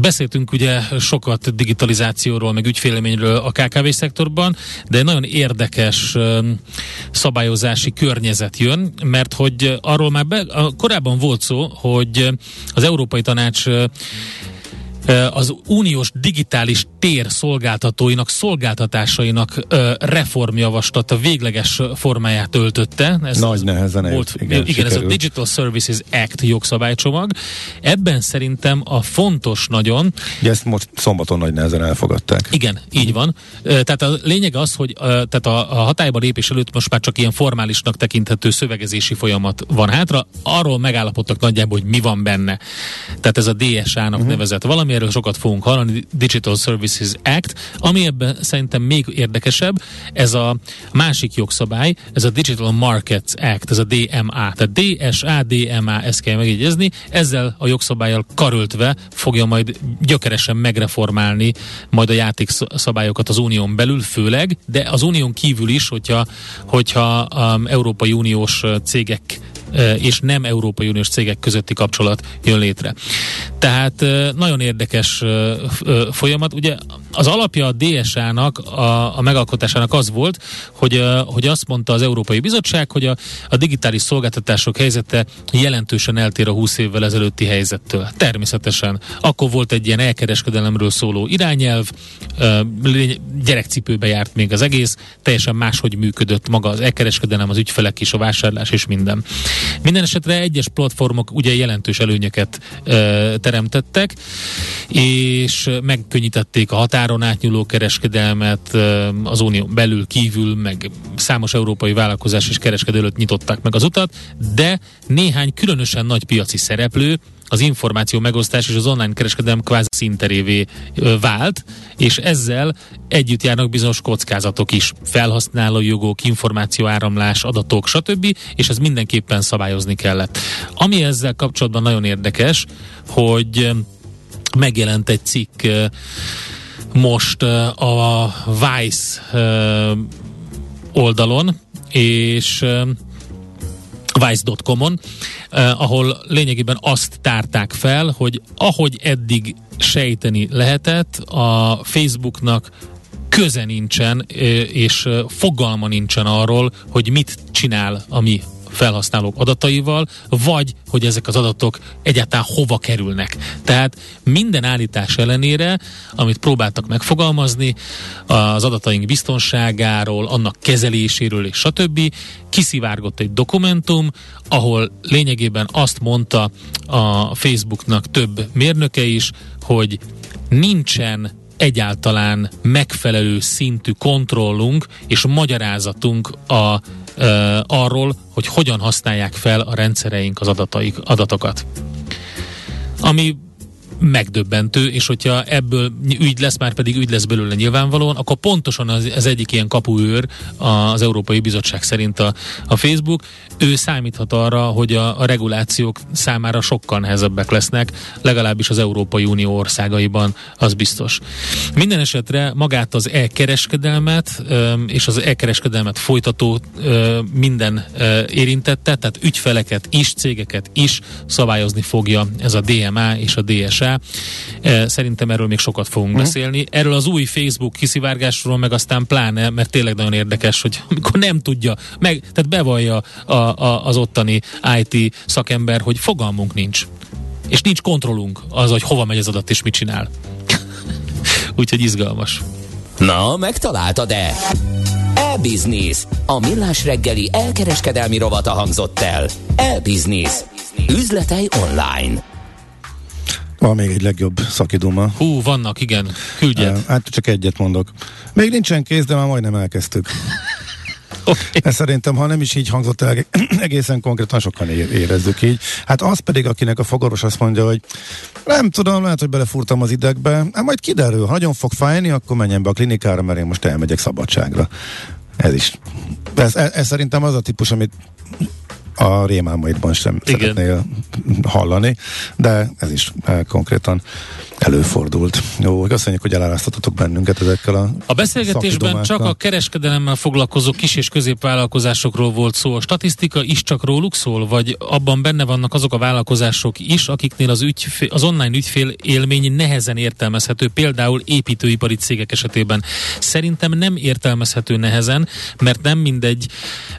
Beszéltünk ugye sokat digitalizációról, meg ügyféleményről a KKV szektorban, de egy nagyon érdekes szabályozási környezet jön, mert hogy arról már be, korábban volt szó, hogy az Európai Tanács az uniós digitális tér szolgáltatóinak, szolgáltatásainak reformjavaslata végleges formáját öltötte. Ez Nagy nehezen volt, igen, igen ez a Digital Services Act jogszabálycsomag. Ebben szerintem a fontos nagyon... Ugye ezt most szombaton nagy nehezen elfogadták. Igen, így van. Tehát a lényeg az, hogy tehát a, a hatályba lépés előtt most már csak ilyen formálisnak tekinthető szövegezési folyamat van hátra. Arról megállapodtak nagyjából, hogy mi van benne. Tehát ez a DSA-nak uh-huh. nevezett valami, erről sokat fogunk hallani, Digital Services Act, ami ebben szerintem még érdekesebb, ez a másik jogszabály, ez a Digital Markets Act, ez a DMA, tehát DSA, DMA, ezt kell megjegyezni, ezzel a jogszabályjal karöltve fogja majd gyökeresen megreformálni majd a játékszabályokat az unión belül főleg, de az unión kívül is, hogyha, hogyha um, Európai Uniós cégek és nem Európai Uniós cégek közötti kapcsolat jön létre. Tehát nagyon érdekes folyamat. Ugye az alapja a DSA-nak, a, a megalkotásának az volt, hogy, hogy azt mondta az Európai Bizottság, hogy a, a digitális szolgáltatások helyzete jelentősen eltér a 20 évvel ezelőtti helyzettől. Természetesen. Akkor volt egy ilyen elkereskedelemről szóló irányelv, gyerekcipőbe járt még az egész, teljesen máshogy működött maga az elkereskedelem, az ügyfelek is, a vásárlás és minden. Minden esetre egyes platformok ugye jelentős előnyöket teremtettek, és megkönnyítették a határon átnyúló kereskedelmet az unió belül, kívül, meg számos európai vállalkozás és kereskedőt nyitották meg az utat, de néhány különösen nagy piaci szereplő az információ megosztás és az online kereskedelem kvázi szinterévé vált, és ezzel együtt járnak bizonyos kockázatok is. Felhasználó jogok, információáramlás, adatok, stb. És ez mindenképpen szabályozni kellett. Ami ezzel kapcsolatban nagyon érdekes, hogy megjelent egy cikk most a Vice oldalon, és vice.com-on, eh, ahol lényegében azt tárták fel, hogy ahogy eddig sejteni lehetett, a Facebooknak köze nincsen, eh, és eh, fogalma nincsen arról, hogy mit csinál a mi felhasználók adataival, vagy hogy ezek az adatok egyáltalán hova kerülnek. Tehát minden állítás ellenére, amit próbáltak megfogalmazni, az adataink biztonságáról, annak kezeléséről és stb. kiszivárgott egy dokumentum, ahol lényegében azt mondta a Facebooknak több mérnöke is, hogy nincsen egyáltalán megfelelő szintű kontrollunk és magyarázatunk a uh, arról, hogy hogyan használják fel a rendszereink az adataik, adatokat. Ami megdöbbentő, és hogyha ebből ügy lesz, már pedig ügy lesz belőle nyilvánvalóan, akkor pontosan az, az egyik ilyen kapuőr az Európai Bizottság szerint a, a Facebook, ő számíthat arra, hogy a, a regulációk számára sokkal nehezebbek lesznek, legalábbis az Európai Unió országaiban, az biztos. Minden esetre magát az e-kereskedelmet és az e-kereskedelmet folytató minden érintette, tehát ügyfeleket is, cégeket is szabályozni fogja ez a DMA és a DSA, Szerintem erről még sokat fogunk uh-huh. beszélni. Erről az új Facebook kiszivárgásról meg aztán pláne, mert tényleg nagyon érdekes, hogy amikor nem tudja, meg, tehát bevallja a, a, az ottani IT szakember, hogy fogalmunk nincs. És nincs kontrollunk az, hogy hova megy az adat és mit csinál. Úgyhogy izgalmas. Na, megtaláltad-e? E-Business. A millás reggeli elkereskedelmi rovata hangzott el. E-Business. Üzletei online. Van még egy legjobb szakiduma. Hú, vannak, igen. Küldjed. Uh, hát csak egyet mondok. Még nincsen kész, de már majdnem elkezdtük. Okay. Ez szerintem, ha nem is így hangzott el, egészen konkrétan sokan érezzük így. Hát az pedig, akinek a fogaros azt mondja, hogy nem tudom, lehet, hogy belefúrtam az idegbe, hát majd kiderül, ha nagyon fog fájni, akkor menjen be a klinikára, mert én most elmegyek szabadságra. Ez is. Ez, ez, ez szerintem az a típus, amit a rémálmaidban sem Igen. szeretnél hallani, de ez is eh, konkrétan előfordult. Jó, köszönjük, hogy elárasztottatok bennünket ezekkel a A beszélgetésben csak a kereskedelemmel foglalkozó kis és középvállalkozásokról volt szó. A statisztika is csak róluk szól, vagy abban benne vannak azok a vállalkozások is, akiknél az, ügyfél, az online ügyfél élmény nehezen értelmezhető, például építőipari cégek esetében. Szerintem nem értelmezhető nehezen, mert nem mindegy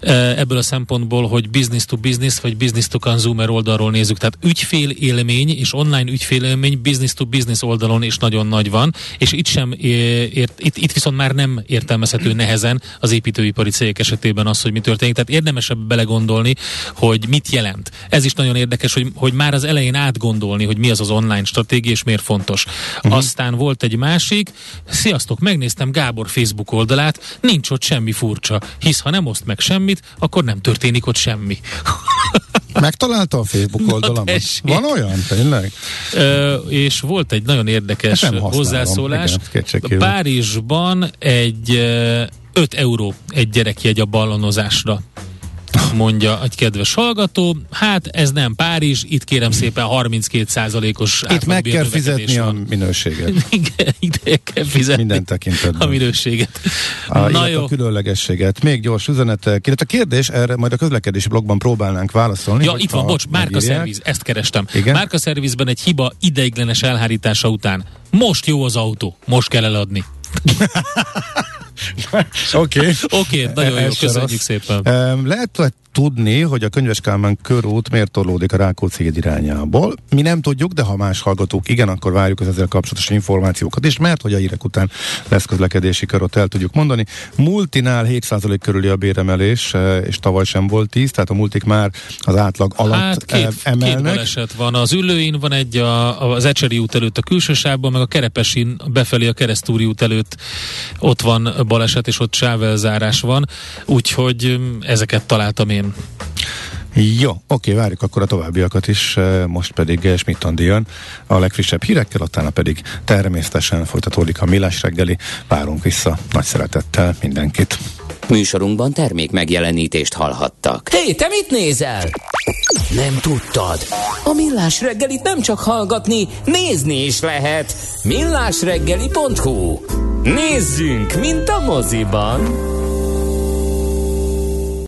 eh, ebből a szempontból, hogy business to business, vagy business to consumer oldalról nézzük. Tehát ügyfél élmény és online ügyfél élmény business to business business oldalon is nagyon nagy van, és itt sem ért, itt, itt viszont már nem értelmezhető nehezen az építőipari cégek esetében az, hogy mi történik. Tehát érdemesebb belegondolni, hogy mit jelent. Ez is nagyon érdekes, hogy, hogy már az elején átgondolni, hogy mi az az online stratégia, és miért fontos. Uh-huh. Aztán volt egy másik, sziasztok, megnéztem Gábor Facebook oldalát, nincs ott semmi furcsa, hisz ha nem oszt meg semmit, akkor nem történik ott semmi. Megtalálta a Facebook oldalamat? Van olyan, tényleg? Ö, és volt egy nagyon érdekes hát hozzászólás. Igen, Párizsban egy 5 euró egy gyerekjegy a ballonozásra. Mondja egy kedves hallgató. Hát ez nem Párizs, itt kérem szépen 32%-os Itt meg kell fizetni a minőséget. Ide kell fizetni Minden tekintetben. a minőséget. A, Na jó. a különlegességet. Még gyors üzenetek. Illetve a kérdés, erre majd a közlekedési blogban próbálnánk válaszolni. Ja, itt van, bocs, márka megírják. szerviz, ezt kerestem. Igen? Márka szervizben egy hiba ideiglenes elhárítása után. Most jó az autó, most kell eladni. Oké. Okay. Oké, okay, nagyon jó, köszönjük szépen. Lehet hogy tudni, hogy a Könyves Kálmán körút miért torlódik a Rákóczi híd irányából. Mi nem tudjuk, de ha más hallgatók igen, akkor várjuk az ezzel kapcsolatos információkat is, mert hogy a hírek után lesz közlekedési körot, el tudjuk mondani. Multinál 7% körüli a béremelés, eh, és tavaly sem volt 10, tehát a multik már az átlag alatt Hát két, két emelnek. baleset van. Az ülőin van egy a, az Ecseri út előtt a külső sávban, meg a Kerepesin befelé a Keresztúri út előtt ott van baleset, és ott sávelzárás van. Úgyhogy öm, ezeket találtam én. Jó, oké, várjuk akkor a továbbiakat is, eh, most pedig Schmidt Andi jön a legfrissebb hírekkel, utána pedig természetesen folytatódik a Millás reggeli, várunk vissza nagy szeretettel mindenkit. Műsorunkban termék megjelenítést hallhattak. Hé, hey, te mit nézel? Nem tudtad? A Millás reggelit nem csak hallgatni, nézni is lehet. Millásreggeli.hu Nézzünk, mint a moziban!